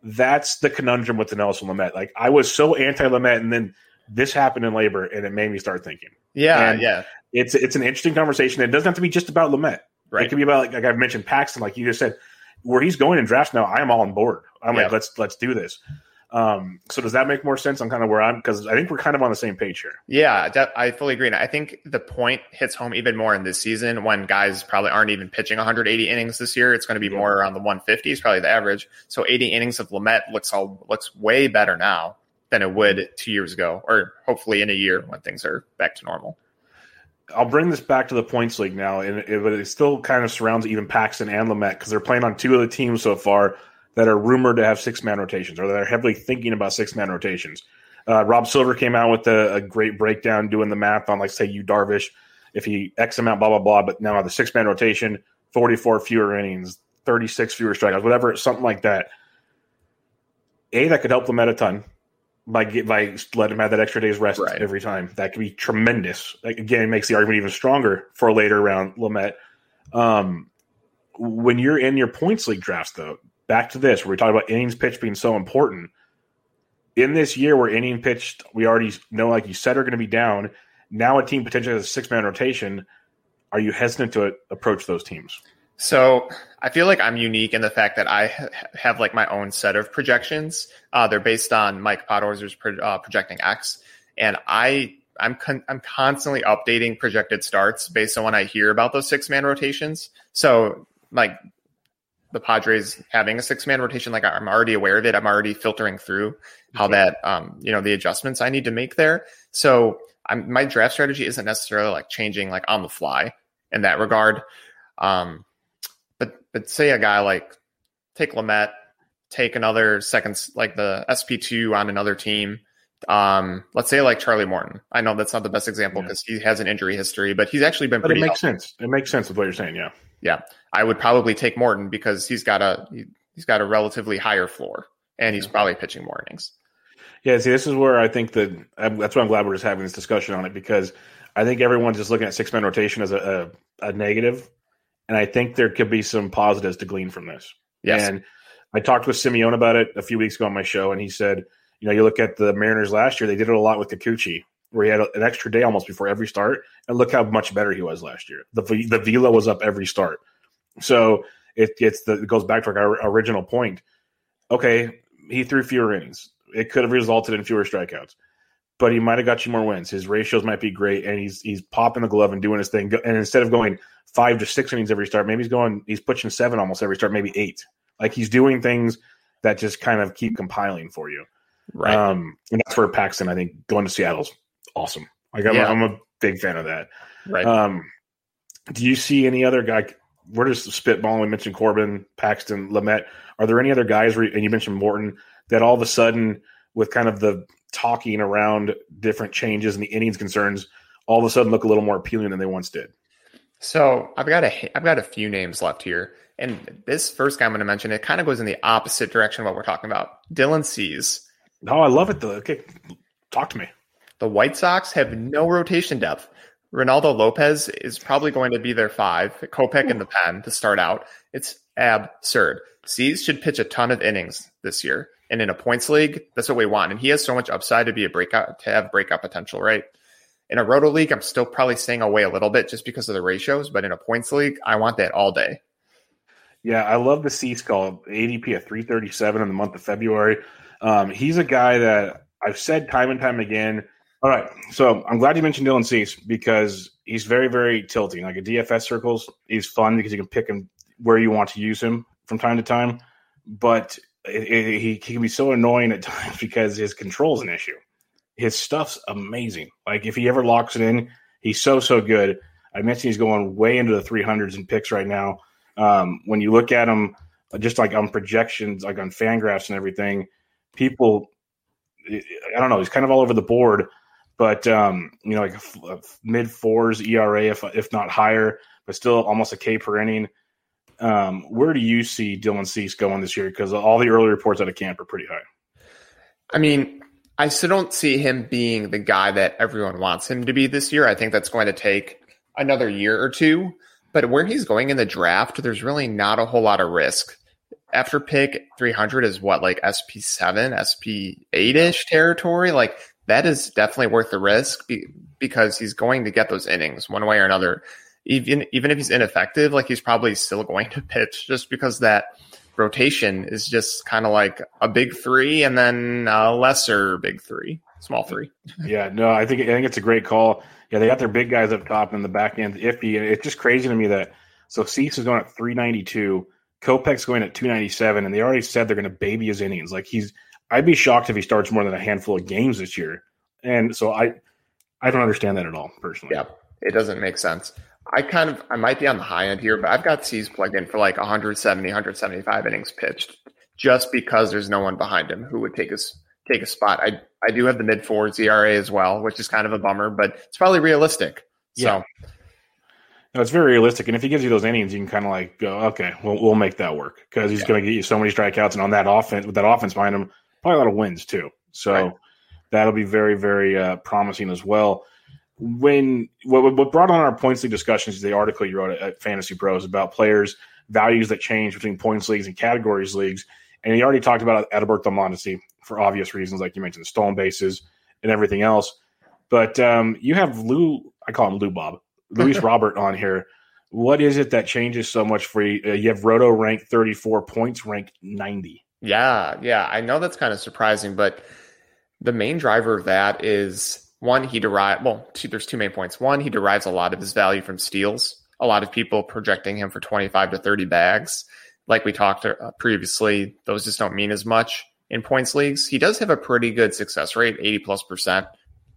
That's the conundrum with the Nelson Lamet. Like I was so anti Lamet and then this happened in LABR and it made me start thinking. Yeah. And- yeah. It's it's an interesting conversation. It doesn't have to be just about Lamet. It could be about like, like I've mentioned Paxton, like you just said, where he's going in drafts now. I am all on board. I'm Yeah. like, let's let's do this. Um, so does that make more sense on kind of where I'm because I think we're kind of on the same page here. Yeah, de- I fully agree. And I think the point hits home even more in this season when guys probably aren't even pitching 180 innings this year. It's going to be more around the 150s, probably the average. So 80 innings of Lamet looks all looks way better now than it would two years ago, or hopefully in a year when things are back to normal. I'll bring this back to the points league now, and it, but it still kind of surrounds even Paxton and Lamet because they're playing on two of the teams so far that are rumored to have six man rotations or that are heavily thinking about six man rotations. Uh, Rob Silver came out with a, a great breakdown doing the math on, like, say, you Darvish, if he X amount, blah, blah, blah, but now the six man rotation, 44 fewer innings, 36 fewer strikeouts, whatever, something like that. A, that could help Lamet a ton by get, by letting him have that extra day's rest Right. every time. That could be tremendous. Like, again, it makes the argument even stronger for a later round Lamet. Um, when you're in your points league drafts, though, back to this, where we talk about innings pitched being so important. In this year where inning pitched, we already know, like you said, are going to be down. Now a team potentially has a six man rotation. Are you hesitant to approach those teams? So I feel like I'm unique in the fact that I ha- have like my own set of projections. Uh, they're based on Mike Podhorzer's pro- uh, projecting X, and I I'm con- I'm constantly updating projected starts based on when I hear about those six man rotations. So like the Padres having a six man rotation, like I'm already aware of it. I'm already filtering through how that um you know the adjustments I need to make there. So I'm my draft strategy isn't necessarily like changing like on the fly in that regard. Um, but say a guy like take Lamet, take another second like the SP two on another team. Um, let's say like Charlie Morton. I know that's not the best example Yeah. because he has an injury history, but he's actually been pretty good. But it makes sense. It makes sense with what you're saying. Yeah. yeah, I would probably take Morton because he's got a he, he's got a relatively higher floor and he's probably pitching more innings. Yeah, see, this is where I think that that's why I'm glad we're just having this discussion on it because I think everyone's just looking at six man rotation as a, a, a negative, and I think there could be some positives to glean from this. Yes. And I talked with Simeone about it a few weeks ago on my show, and he said, you know, you look at the Mariners last year; they did it a lot with Kikuchi, where he had an extra day almost before every start, and look how much better he was last year. The the velo was up every start, so it gets the it goes back to our original point. Okay, he threw fewer innings. It could have resulted in fewer strikeouts, but he might have got you more wins. His ratios might be great, and he's he's popping the glove and doing his thing. And instead of going five to six innings every start, maybe he's going he's pushing seven almost every start, maybe eight. Like he's doing things that just kind of keep compiling for you. Right. Um, and that's where Paxton, I think, going to Seattle's awesome. Like I'm, Yeah. I'm a big fan of that. right. Um, do you see any other guy? We're just spitballing. We mentioned Corbin, Paxton, Lamet. Are there any other guys? Where, and you mentioned Morton. That all of a sudden, with kind of the talking around different changes and the innings concerns, all of a sudden look a little more appealing than they once did. So I've got a I've got a few names left here, and this first guy I'm going to mention it kind of goes in the opposite direction of what we're talking about. Dylan Cease. Oh, I love it though. Okay, talk to me. The White Sox have no rotation depth. Reynaldo Lopez is probably going to be their five. Kopech in the pen to start out. It's absurd. Cease should pitch a ton of innings this year, and in a points league, that's what we want. And he has so much upside to be a breakout to have breakout potential, right? In a roto league, I'm still probably staying away a little bit just because of the ratios, but in a points league, I want that all day. Yeah, I love the Cease call ADP at 337 in the month of February. Um, he's a guy that I've said time and time again. All right, so I'm glad you mentioned Dylan Cease because he's very, very tilting. Like a DFS circles, he's fun because you can pick him where you want to use him from time to time. But it, it, he, he can be so annoying at times because his control is an issue. His stuff's amazing. Like if he ever locks it in, he's so so good. I mentioned he's going way into the 300s in picks right now. Um, when you look at him, just like on projections, like on Fangraphs and everything, people, I don't know, he's kind of all over the board. But um, you know, like mid fours ERA, if if not higher, but still almost a K per inning. Um, where do you see Dylan Cease going this year? Because all the early reports out of camp are pretty high. I mean, I still don't see him being the guy that everyone wants him to be this year. I think that's going to take another year or two. But where he's going in the draft, there's really not a whole lot of risk. After pick 300 is what, like SP7, SP8 ish territory? Like that is definitely worth the risk be, because he's going to get those innings one way or another. Even even if he's ineffective, like he's probably still going to pitch just because that rotation is just kind of like a big three and then a lesser big three, small three. yeah, no, I think I think it's a great call. Yeah, they got their big guys up top and the back end iffy. It's just crazy to me that so Cease is going at 392, Kopech's going at 297, and they already said they're going to baby his innings. Like he's, I'd be shocked if he starts more than a handful of games this year. And so I, I don't understand that at all personally. Yeah, it doesn't make sense. I kind of I might be on the high end here, but I've got Cease plugged in for like 170, 175 innings pitched, just because there's no one behind him who would take his take a spot. I I do have the mid fours ERA as well, which is kind of a bummer, but it's probably realistic. Yeah. So no, it's very realistic, and if he gives you those innings, you can kind of like go, okay, we'll we'll make that work because he's yeah. going to get you so many strikeouts, and on that offense with that offense behind him, probably a lot of wins too. So right. that'll be very very uh, promising as well when what, what brought on our points league discussions is the article you wrote at, at Fantasy Pros about players' values that change between points leagues and categories leagues. And he already talked about Adalberto Mondesi for obvious reasons, like you mentioned, stolen bases and everything else. But um, you have Lou, I call him Lou Bob, Luis Robert on here. What is it that changes so much for you? Uh, you have Roto ranked 34, points ranked 90. Yeah, yeah. I know that's kind of surprising, but the main driver of that is one, he derives, well, two, there's two main points. One, he derives a lot of his value from steals. A lot of people projecting him for 25 to 30 bags. Like we talked uh, previously, those just don't mean as much in points leagues. He does have a pretty good success rate, 80 plus percent,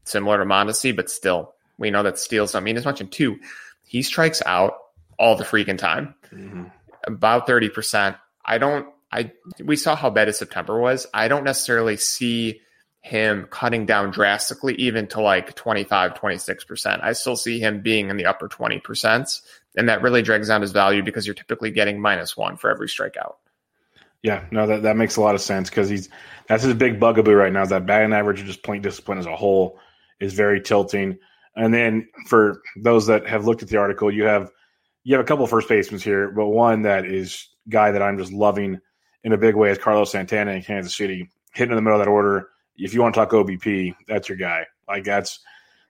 similar to Mondesi, but still, we know that steals don't mean as much. And two, he strikes out all the freaking time, mm-hmm. about 30%. I don't, I, we saw how bad his September was. I don't necessarily see him cutting down drastically, even to like 25, 26%. I still see him being in the upper 20%. And that really drags down his value because you're typically getting minus one for every strikeout. Yeah, no, that, that makes a lot of sense because he's that's his big bugaboo right now is that batting average of just point discipline as a whole is very tilting. And then for those that have looked at the article, you have you have a couple first basemen here, but one that is guy that I'm just loving in a big way is Carlos Santana in Kansas City, hitting in the middle of that order if you want to talk OBP, that's your guy. Like that's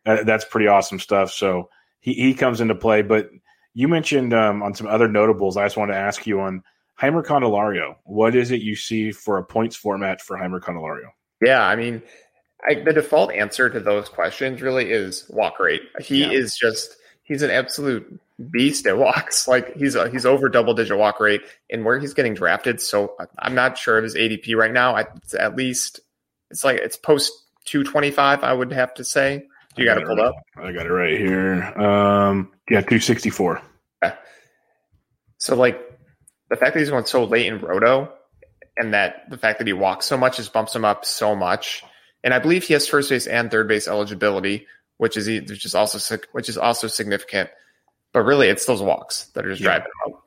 that, that's pretty awesome stuff. So he, he comes into play. But you mentioned um, on some other notables. I just wanted to ask you on Jeimer Candelario. What is it you see for a points format for Jeimer Candelario? Yeah, I mean, I, the default answer to those questions really is walk rate. He yeah. is just he's an absolute beast at walks. Like he's a, he's over double digit walk rate, and where he's getting drafted. So I'm not sure of his ADP right now. It's at least it's like it's post 225, I would have to say. You got, got it pulled right. up? I got it right here. Um, yeah, 264. Yeah. So, like, the fact that he's going so late in Roto and that the fact that he walks so much just bumps him up so much. And I believe he has first base and third base eligibility, which is which is also which is also significant. But really, it's those walks that are just yeah. driving him up.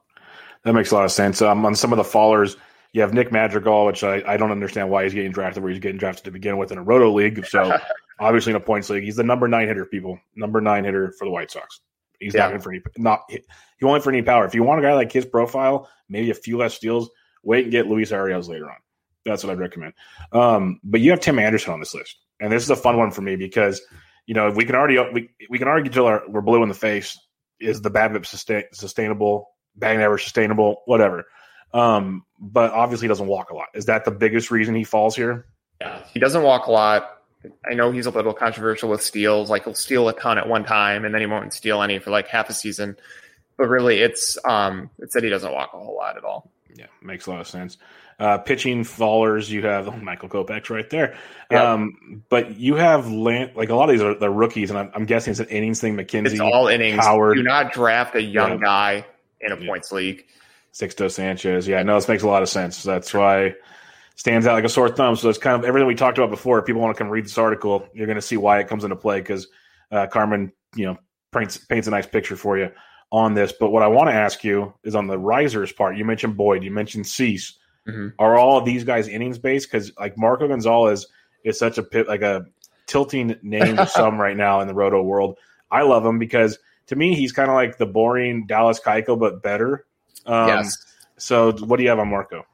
That makes a lot of sense. Um, on some of the fallers, you have Nick Madrigal, which I, I don't understand why he's getting drafted where he's getting drafted to begin with in a roto league. So obviously in a points league, he's the number nine hitter, people. Number nine hitter for the White Sox. He's yeah. not for any not he won't for any power. If you want a guy like his profile, maybe a few less steals, wait and get Luis Arraez later on. That's what I'd recommend. Um, but you have Tim Anderson on this list, and this is a fun one for me because you know we can already we, we can argue till our, we're blue in the face. Is the BABIP sustain, sustainable? Batting average sustainable? Whatever. Um, but obviously he doesn't walk a lot. Is that the biggest reason he falls here? Yeah, he doesn't walk a lot. I know he's a little controversial with steals. Like he'll steal a ton at one time, and then he won't steal any for like half a season. But really, it's um, it's that he doesn't walk a whole lot at all. Yeah, makes a lot of sense. Uh, pitching fallers, you have oh, Michael Kopech right there. Um, but you have land, like a lot of these are the rookies, and I'm, I'm, guessing it's an innings thing. McKenzie, it's all innings. Howard, do not draft a young yeah. guy in a yeah. points league. Sixto Sanchez. Yeah, no, this makes a lot of sense. That's why stands out like a sore thumb. So it's kind of everything we talked about before. If people want to come read this article, you're going to see why it comes into play because uh, Carmen, you know, paints, paints a nice picture for you on this. But what I want to ask you is on the risers part. You mentioned Boyd. You mentioned Cease. Mm-hmm. Are all of these guys innings based? Because like Marco Gonzalez is such a pit, like a tilting name to some right now in the roto world. I love him because to me he's kind of like the boring Dallas Keuchel but better. Um, yes. So what do you have on Marco?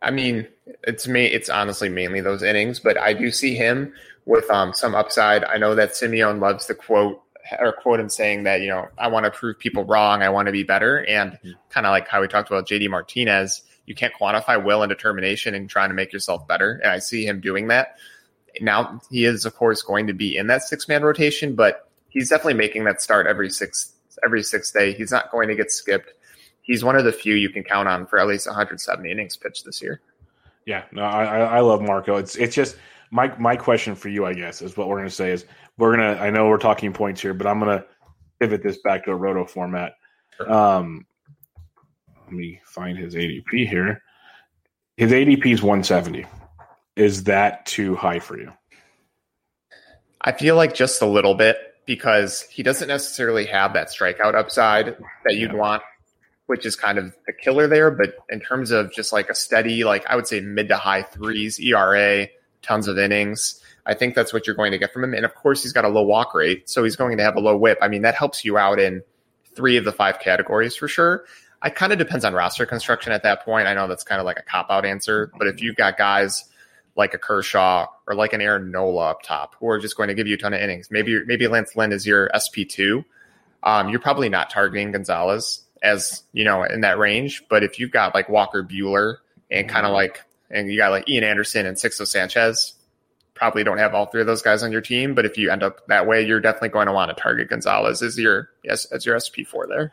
I mean, it's me. It's honestly mainly those innings, but I do see him with um, some upside. I know that Simeone loves the quote or quote him saying that you know I want to prove people wrong. I want to be better, and kind of like how we talked about JD Martinez. You can't quantify will and determination in trying to make yourself better, and I see him doing that. Now he is, of course, going to be in that six man rotation, but he's definitely making that start every six every sixth day. He's not going to get skipped. He's one of the few you can count on for at least 170 innings pitched this year. Yeah, no, I, I love Marco. It's it's just my my question for you, I guess, is what we're going to say is we're gonna. I know we're talking points here, but I'm gonna pivot this back to a roto format. Um, let me find his ADP here. His ADP is 170. Is that too high for you? I feel like just a little bit because he doesn't necessarily have that strikeout upside that you'd yeah. want, which is kind of the killer there. But in terms of just like a steady, like I would say mid to high threes ERA, tons of innings. I think that's what you're going to get from him. And of course, he's got a low walk rate, so he's going to have a low whip. I mean, that helps you out in three of the five categories for sure. It kind of depends on roster construction at that point. I know that's kind of like a cop out answer, but if you've got guys like a Kershaw or like an Aaron Nola up top who are just going to give you a ton of innings, maybe maybe Lance Lynn is your SP two. Um, you're probably not targeting Gonzalez as you know in that range, but if you've got like Walker Buehler and kind of mm-hmm. like and you got like Ian Anderson and Sixto Sanchez, probably don't have all three of those guys on your team. But if you end up that way, you're definitely going to want to target Gonzalez as your yes as your SP four there.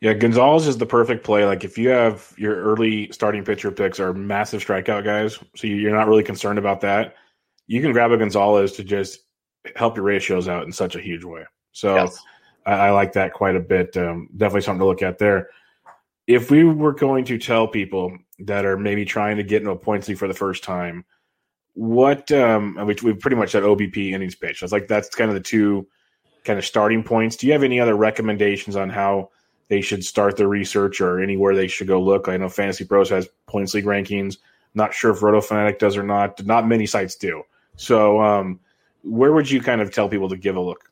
Yeah, Gonzalez is the perfect play. Like if you have your early starting pitcher picks are massive strikeout guys, so you're not really concerned about that. You can grab a Gonzalez to just help your ratios out in such a huge way. So yes. I, I, like that quite a bit. Um, definitely something to look at there. If we were going to tell people that are maybe trying to get into a points league for the first time, what um which we pretty much said OBP innings pitch. I was like that's kind of the two kind of starting points. Do you have any other recommendations on how they should start their research or anywhere they should go look? I know Fantasy Pros has points league rankings. Not sure if Roto Fanatic does or not. Not many sites do. So um where would you kind of tell people to give a look?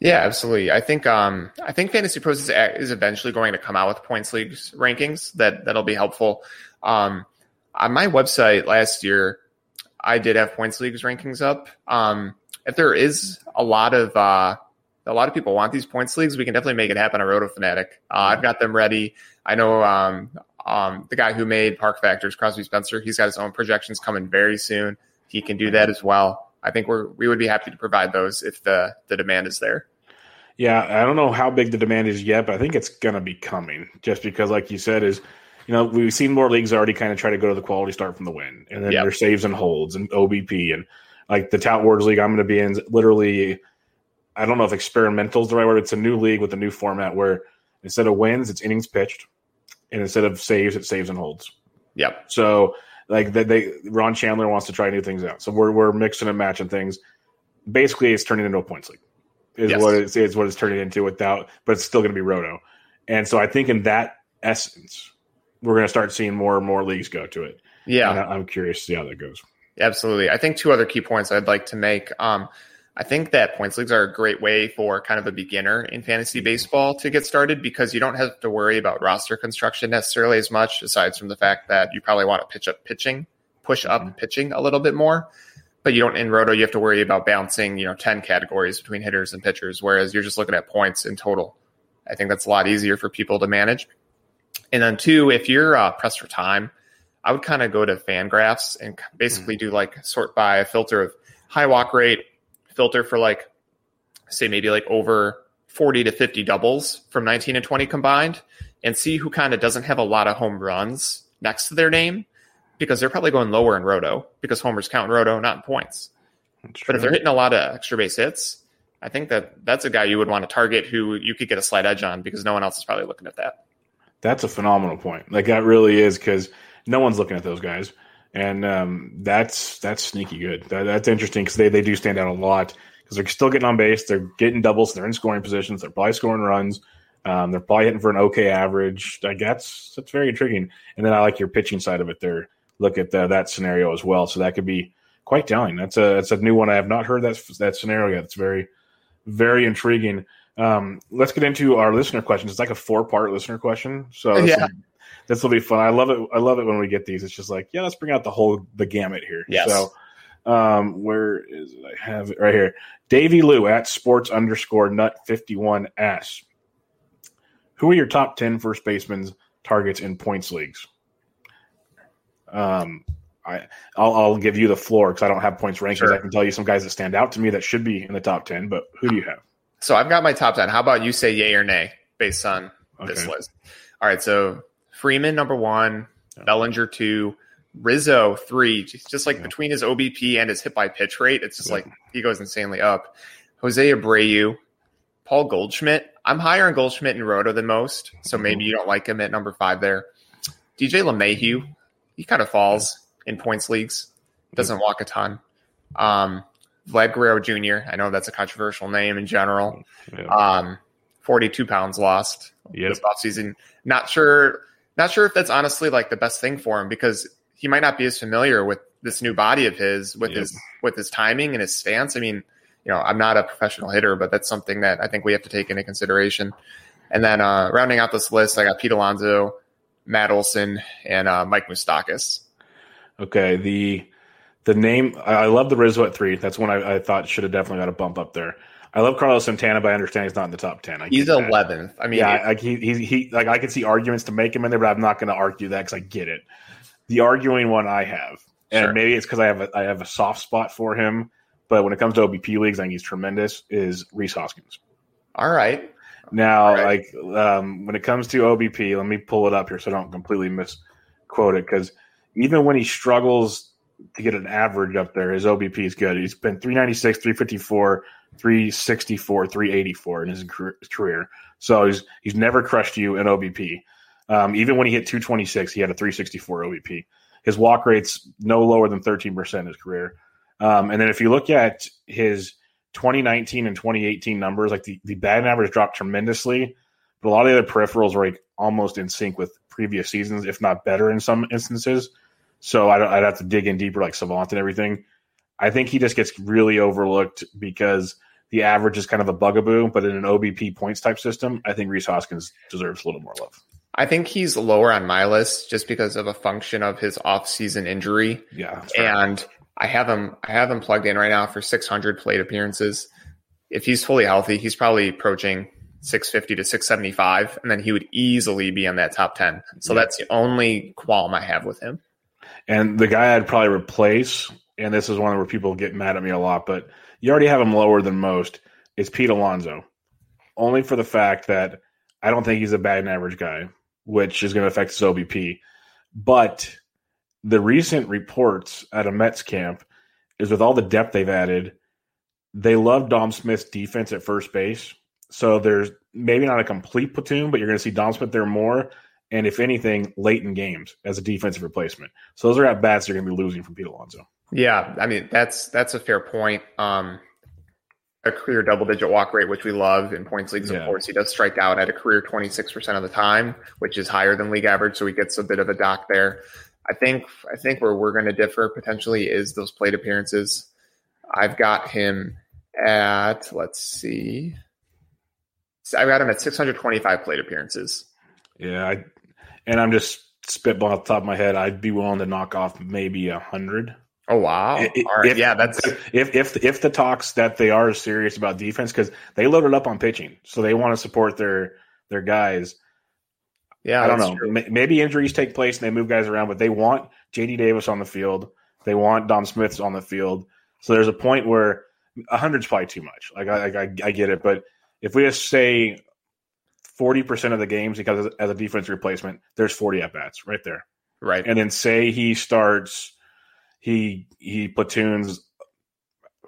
Yeah, absolutely. I think um, I think Fantasy Pros is, is eventually going to come out with points leagues rankings that that'll be helpful. Um, on my website last year, I did have points leagues rankings up. Um, if there is a lot of uh, a lot of people want these points leagues, we can definitely make it happen on Roto Fanatic. Uh, I've got them ready. I know um, um, the guy who made Park Factors, Crosby Spencer, he's got his own projections coming very soon. He can do that as well. I think we're we would be happy to provide those if the the demand is there. Yeah, I don't know how big the demand is yet, but I think it's going to be coming. Just because, like you said, is you know, we've seen more leagues already kind of try to go to the quality start from the win, and then yep. their saves and holds and OBP and like the Tout Wars League. I'm going to be in literally. I don't know if experimental is the right word. It's a new league with a new format where instead of wins, it's innings pitched, and instead of saves, it saves and holds. Yep. So like they, they Ron Shandler wants to try new things out. So we're we're mixing and matching things. Basically, it's turning into a points league. Is yes. what it's is what it's turning into without, but it's still going to be roto. And so I think in that essence, we're going to start seeing more and more leagues go to it. Yeah, I, am curious to see how that goes. Absolutely. I think two other key points I'd like to make. Um, I think that points leagues are a great way for kind of a beginner in fantasy baseball to get started because you don't have to worry about roster construction necessarily as much, aside from the fact that you probably want to pitch up pitching, push up mm-hmm. pitching a little bit more. But you don't in Roto, you have to worry about balancing, you know, 10 categories between hitters and pitchers, whereas you're just looking at points in total. I think that's a lot easier for people to manage. And then two, if you're uh, pressed for time, I would kind of go to Fangraphs and basically mm-hmm. do like sort by a filter of high walk rate, filter for like say maybe like over 40 to 50 doubles from 19 and 20 combined and see who kind of doesn't have a lot of home runs next to their name because they're probably going lower in roto because homers count in roto not in points but if they're hitting a lot of extra base hits i think that that's a guy you would want to target who you could get a slight edge on because no one else is probably looking at that that's a phenomenal point. Like that really is because no one's looking at those guys, and um, that's that's sneaky good. That, that's interesting because they they do stand out a lot because they're still getting on base, they're getting doubles, they're in scoring positions, they're probably scoring runs. Um, they're probably hitting for an okay average. Like that's that's very intriguing. And then I like your pitching side of it there. Look at the, that scenario as well. So that could be quite telling. That's a that's a new one. I have not heard that that scenario yet. It's very very intriguing. Um, let's get into our listener questions. It's like a four part listener question, so Yeah. this will be fun. I love it. I love it when we get these. It's just like yeah, let's bring out the whole the gamut here. Yes. So um, where is it? I have it right here. Davy Lou at sports underscore nut fifty one asks, "Who are your top ten first baseman targets in points leagues?" Um, I I'll, I'll give you the floor because I don't have points rankings. Sure. I can tell you some guys that stand out to me that should be in the top ten. But who do you have? So I've got my top 10. How about you say yay or nay based on this list? All right. So Freeman, number one, Bellinger, two, Rizzo, three. Just just like Yeah. between his OBP and his hit by pitch rate, it's just Yeah. like he goes insanely up. Jose Abreu, Paul Goldschmidt. I'm higher on Goldschmidt and Roto than most. So Mm-hmm. maybe you don't like him at number five there. DJ LeMahieu, he kind of falls in points leagues, doesn't walk a ton. Um, Vlad Guerrero Jr., I know that's a controversial name in general. Yeah. Um, 42 pounds lost Yep. this offseason. Not sure, not sure if that's honestly like the best thing for him because he might not be as familiar with this new body of his, with Yep. his, with his timing and his stance. I mean, you know, I'm not a professional hitter, but that's something that I think we have to take into consideration. And then uh, rounding out this list, I got Pete Alonso, Matt Olson, and uh, Mike Moustakas. Okay, the the name I love the Rizzo at three. That's one I, I thought should have definitely got a bump up there. I love Carlos Santana, but I understand he's not in the top ten. I He's 11th. I mean, yeah, like he, he he like I can see arguments to make him in there, but I'm not going to argue that because I get it. The arguing one I have, and Sure. maybe it's because I have a I have a soft spot for him. But when it comes to OBP leagues, I think he's tremendous. Is Rhys Hoskins. all right. Now, right. like um, when it comes to OBP, let me pull it up here so I don't completely misquote it. Because even when he struggles to get an average up there, his OBP is good. He's been 396, 354, 364, 384 in his career. So he's he's never crushed you in OBP. Um, even when he hit 226, he had a 364 OBP. His walk rate's no lower than 13% in his career. Um, and then if you look at his 2019 and 2018 numbers, like the, the batting average dropped tremendously, but a lot of the other peripherals were like almost in sync with previous seasons, if not better in some instances. So I don't, I'd have to dig in deeper, like Savant and everything. I think he just gets really overlooked because the average is kind of a bugaboo, but in an OBP points type system, I think Rhys Hoskins deserves a little more love. I think he's lower on my list just because of a function of his off-season injury, Yeah. and I have him. I have him plugged in right now for 600 plate appearances. If he's fully healthy, he's probably approaching 650 to 675, and then he would easily be on that top 10. So Yeah. that's the only qualm I have with him. And the guy I'd probably replace, and this is one where people get mad at me a lot, but you already have him lower than most, is Pete Alonso. Only for the fact that I don't think he's a bad and average guy, which is going to affect his OBP. But the recent reports at a Mets camp is with all the depth they've added, they love Dom Smith's defense at first base. So there's maybe not a complete platoon, but you're going to see Dom Smith there more. And if anything, late in games as a defensive replacement. So those are at bats you're going to be losing from Pete Alonso. Yeah, I mean that's that's a fair point. Um, a career double-digit walk rate, which we love in points leagues. Yeah. Of course, he does strike out at a career 26% of the time, which is higher than league average. So he gets a bit of a dock there. I think I think where we're going to differ potentially is those plate appearances. I've got him at let's see, I've got him at 625 plate appearances. Yeah, I, and I'm just spitballing off the top of my head. I'd be willing to knock off maybe a hundred. Oh wow! I- I- All right, if- yeah, that's If if if the talks that they are serious about defense because they loaded up on pitching, so they want to support their their guys. Yeah. I don't know. true. Maybe injuries take place and they move guys around, but they want JD Davis on the field. They want Dom Smith's on the field. So there's a point where a hundred's probably too much. Like I, I, I get it, but if we just say forty percent of the games because as a defense replacement, there's forty at bats right there, Right. and then say he starts, he he platoons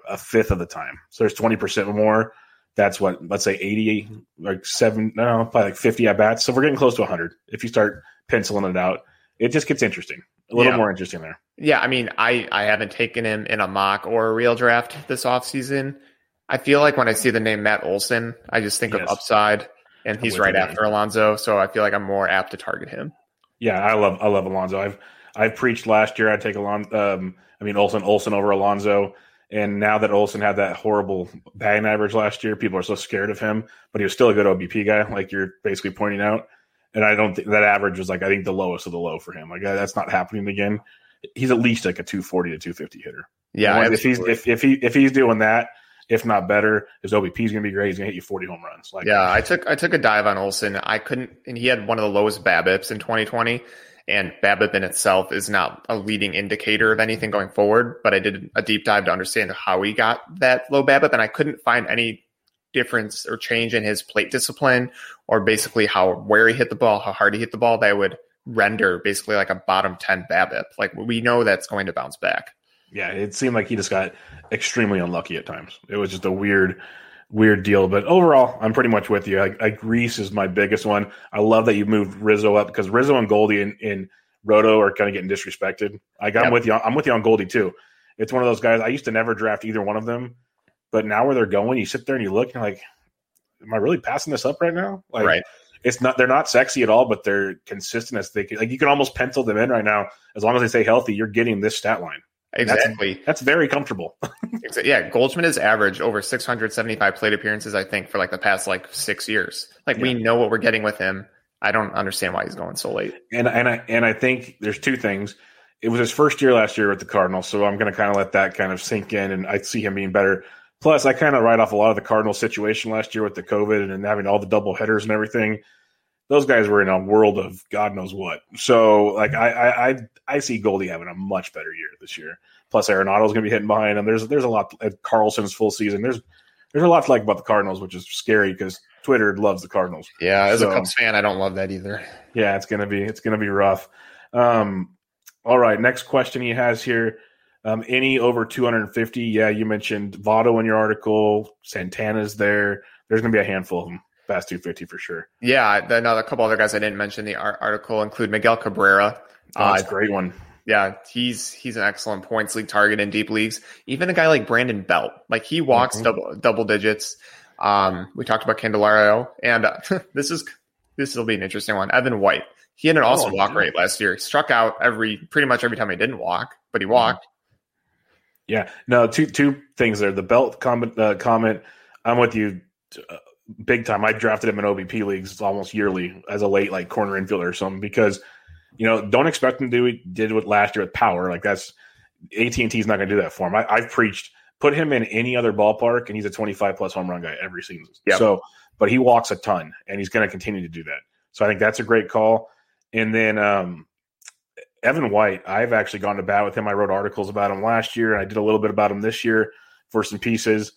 a fifth of the time. So there's twenty percent more. That's what let's say eighty, like seven, no, probably like fifty at bats. So we're getting close to hundred. If you start penciling it out, it just gets interesting. A little Yeah. more interesting there. Yeah, I mean, I I haven't taken him in a mock or a real draft this offseason. I feel like when I see the name Matt Olson, I just think Yes. of upside, and he's right after Alonso, so I feel like I'm more apt to target him. Yeah, I love I love Alonso. I've i've preached last year I'd take Alon. Um, I mean Olson Olson over Alonso, and now that Olson had that horrible batting average last year, people are so scared of him. But he was still a good OBP guy, like you're basically pointing out. And I don't think that average was like I think the lowest of the low for him. Like that's not happening again. He's at least like a 240 to 250 hitter. Yeah, if he's if, if he if he's doing that, if not better, his OBP is going to be great. He's going to hit you 40 home runs. Like, yeah, I took I took a dive on Olson. I couldn't, and he had one of the lowest BABIPs in 2020. And BABIP in itself is not a leading indicator of anything going forward. But I did a deep dive to understand how he got that low BABIP, and I couldn't find any difference or change in his plate discipline, or basically how where he hit the ball, how hard he hit the ball. That would render basically like a bottom 10 BABIP. Like we know that's going to bounce back. Yeah, it seemed like he just got extremely unlucky at times. It was just a weird, weird deal. But overall, I'm pretty much with you. I, I Rhys is my biggest one. I love that you moved Rizzo up because Rizzo and Goldie in, in Roto are kind of getting disrespected. Like I'm yep. with you. I'm with you on Goldie too. It's one of those guys. I used to never draft either one of them, but now where they're going, you sit there and you look and you're like, "Am I really passing this up right now?" Like, right. It's not. They're not sexy at all, but they're consistent as they can. Like you can almost pencil them in right now. As long as they stay healthy, you're getting this stat line. Exactly. That's, that's very comfortable. yeah, Goldschmidt has averaged over 675 plate appearances, I think, for like the past like six years. Like yeah. we know what we're getting with him. I don't understand why he's going so late. And and I and I think there's two things. It was his first year last year with the Cardinals, so I'm going to kind of let that kind of sink in, and I see him being better. Plus, I kind of write off a lot of the Cardinals situation last year with the COVID and having all the double headers and everything. Those guys were in a world of God knows what. So, like, I I I see Goldie having a much better year this year. Plus, Arenado's going to be hitting behind him. There's there's a lot. At Carlson's full season. There's there's a lot to like about the Cardinals, which is scary because Twitter loves the Cardinals. Yeah, as so, a Cubs fan, I don't love that either. Yeah, it's gonna be it's gonna be rough. Um, all right, next question he has here. Um, any over 250? Yeah, you mentioned Votto in your article. Santana's there. There's gonna be a handful of them past 250 for sure. Yeah, another couple other guys I didn't mention the article include Miguel Cabrera. Oh, that's uh, great one. Yeah, he's he's an excellent points league target in deep leagues. Even a guy like Brandon Belt, like he walks mm-hmm. double double digits. Um, we talked about Candelario, and uh, this is this will be an interesting one. Evan White, he had an awesome oh, walk rate last year. He struck out every pretty much every time he didn't walk, but he mm-hmm. walked. Yeah, no, two two things there. The Belt comment, uh, comment I'm with you uh, big time. I drafted him in OBP leagues almost yearly as a late like corner infielder or something because you know don't expect him to do what did what last year with power. Like that's AT and T is not going to do that for him. I, I've preached put him in any other ballpark and he's a 25 plus home run guy every season. So, but he walks a ton and he's going to continue to do that. So I think that's a great call. And then um, Evan White, I've actually gone to bat with him. I wrote articles about him last year. I did a little bit about him this year for some pieces.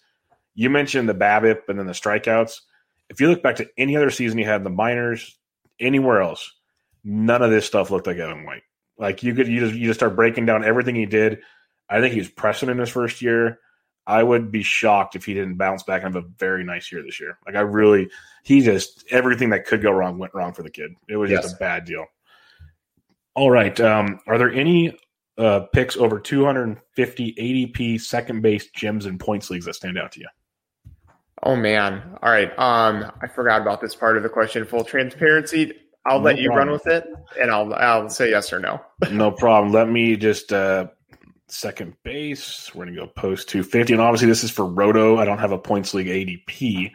You mentioned the BABIP and then the strikeouts. If you look back to any other season he had in the minors, anywhere else, none of this stuff looked like Evan White. Like you could you just you just start breaking down everything he did. I think he was pressing in his first year. I would be shocked if he didn't bounce back and have a very nice year this year. Like I really, he just everything that could go wrong went wrong for the kid. It was yes. just a bad deal. All right, um, are there any uh, picks over 250 ADP second base gems and points leagues that stand out to you? Oh man! All right, um, I forgot about this part of the question. Full transparency. I'll no let you problem. run with it, and I'll I'll say yes or no. no problem. Let me just uh, second base. We're gonna go post 250, and obviously this is for Roto. I don't have a points league ADP,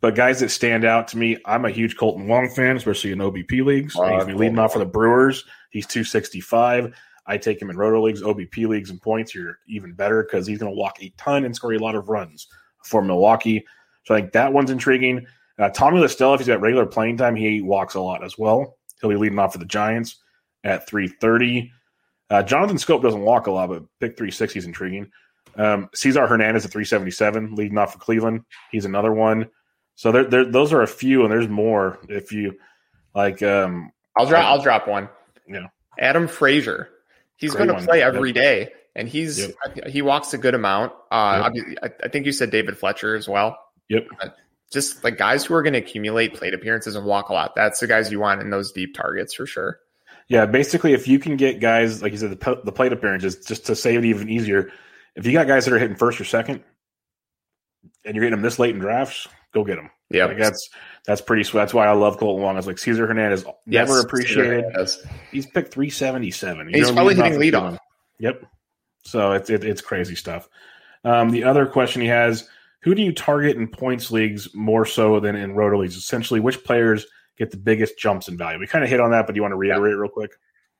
but guys that stand out to me, I'm a huge Kolten Wong fan, especially in OBP leagues. Uh, he's been leading off for the Brewers. He's 265. I take him in Roto leagues, OBP leagues, and points. You're even better because he's going to walk a ton and score a lot of runs for Milwaukee. So I think that one's intriguing. Uh, Tommy La Stella, if he's got regular playing time, he walks a lot as well. He'll be leading off for the Giants at 330. Uh, Jonathan Schoop doesn't walk a lot, but pick 360 is intriguing. Um, Cesar Hernandez at 377, leading off for Cleveland. He's another one. So there, there, those are a few, and there's more. If you like, um, I'll drop. I'll drop one. Yeah, Adam Frazier. He's going to play every yep. day, and he's yep. he walks a good amount. Uh, yep. I, I, think you said David Fletcher as well. Yep. Uh, just like guys who are going to accumulate plate appearances and walk a lot. That's the guys you want in those deep targets for sure. Yeah, basically, if you can get guys like you said, the, the plate appearances, just to say it even easier, if you got guys that are hitting first or second, and you're getting them this late in drafts, go get them Yeah, like that's that's pretty sweet. That's why I love Kolten Wong. It's like Cesar Hernandez never Yes, appreciated. He's picked three seventy seven. He's probably hitting lead on. Yep. So it's it, it's crazy stuff. Um, the other question he has: Who do you target in points leagues more so than in roto leagues? Essentially, which players get the biggest jumps in value? We kind of hit on that, but do you want to reiterate real quick?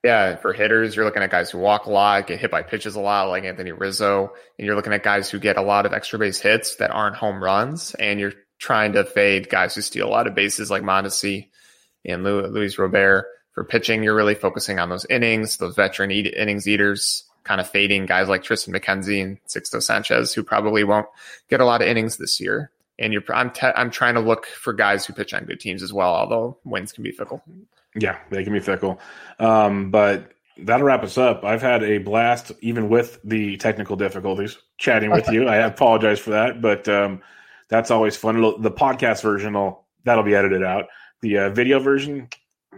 Yeah, for hitters, you're looking at guys who walk a lot, get hit by pitches a lot, like Anthony Rizzo, and you're looking at guys who get a lot of extra base hits that aren't home runs, and you're trying to fade guys who steal a lot of bases like Mondesi and Lu- Luis Robert. For pitching, you're really focusing on those innings, those veteran eat- innings eaters, kind of fading guys like Triston McKenzie and Sixto Sanchez, who probably won't get a lot of innings this year. And you're, I'm, te- I'm trying to look for guys who pitch on good teams as well, although wins can be fickle. Yeah, they can be fickle. Um, but that'll wrap us up. I've had a blast, even with the technical difficulties, chatting with you. I apologize for that, but um, that's always fun. It'll, the podcast version will that'll be edited out. The uh, video version,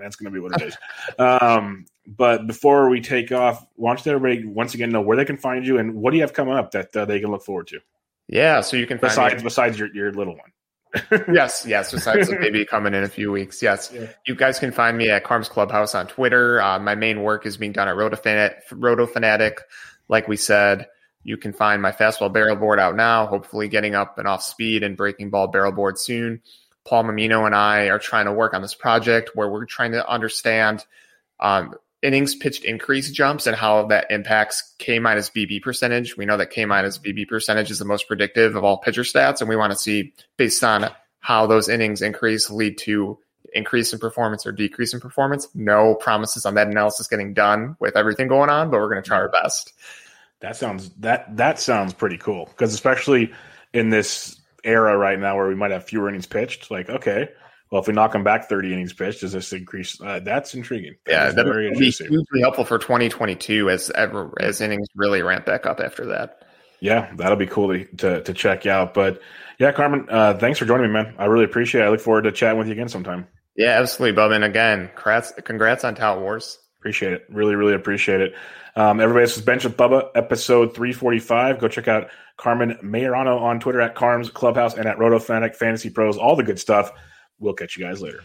that's going to be what it is. um, but before we take off, why don't everybody once again know where they can find you and what do you have coming up that uh, they can look forward to Yeah, so you can find me- besides besides your, your little one. yes, yes. Besides the baby coming in a few weeks, yes. Yeah. You guys can find me at Carms Clubhouse on Twitter. Uh, my main work is being done at Rotofanatic. Roto Fanatic. Like we said, you can find my fastball barrel board out now. Hopefully, getting up and off speed and breaking ball barrel board soon. Paul Mammino and I are trying to work on this project where we're trying to understand um, innings pitched increase jumps and how that impacts K minus BB percentage. We know that K minus BB percentage is the most predictive of all pitcher stats, and we want to see based on how those innings increase lead to increase in performance or decrease in performance. No promises on that analysis getting done with everything going on, but we're going to try our best. That sounds that that sounds pretty cool because especially in this era right now where we might have fewer innings pitched, like okay, well if we knock them back thirty innings pitched, does this increase? Uh, that's intriguing. That Yeah, that very would be interesting. hugely helpful for 2022 as as innings really ramp back up after that. Yeah, that'll be cool to, to, to check out. But yeah, Carmen, uh, thanks for joining me, man. I really appreciate it. I look forward to chatting with you again sometime. Yeah, absolutely, Bub. And again, congrats, congrats on Tout Wars. Appreciate it. Really, really appreciate it. Um, everybody, this is Bench with Bubba, episode 345. Go check out Carmen Maiorano on Twitter at Carms Clubhouse and at RotoFanatic Fantasy Pros, all the good stuff. We'll catch you guys later.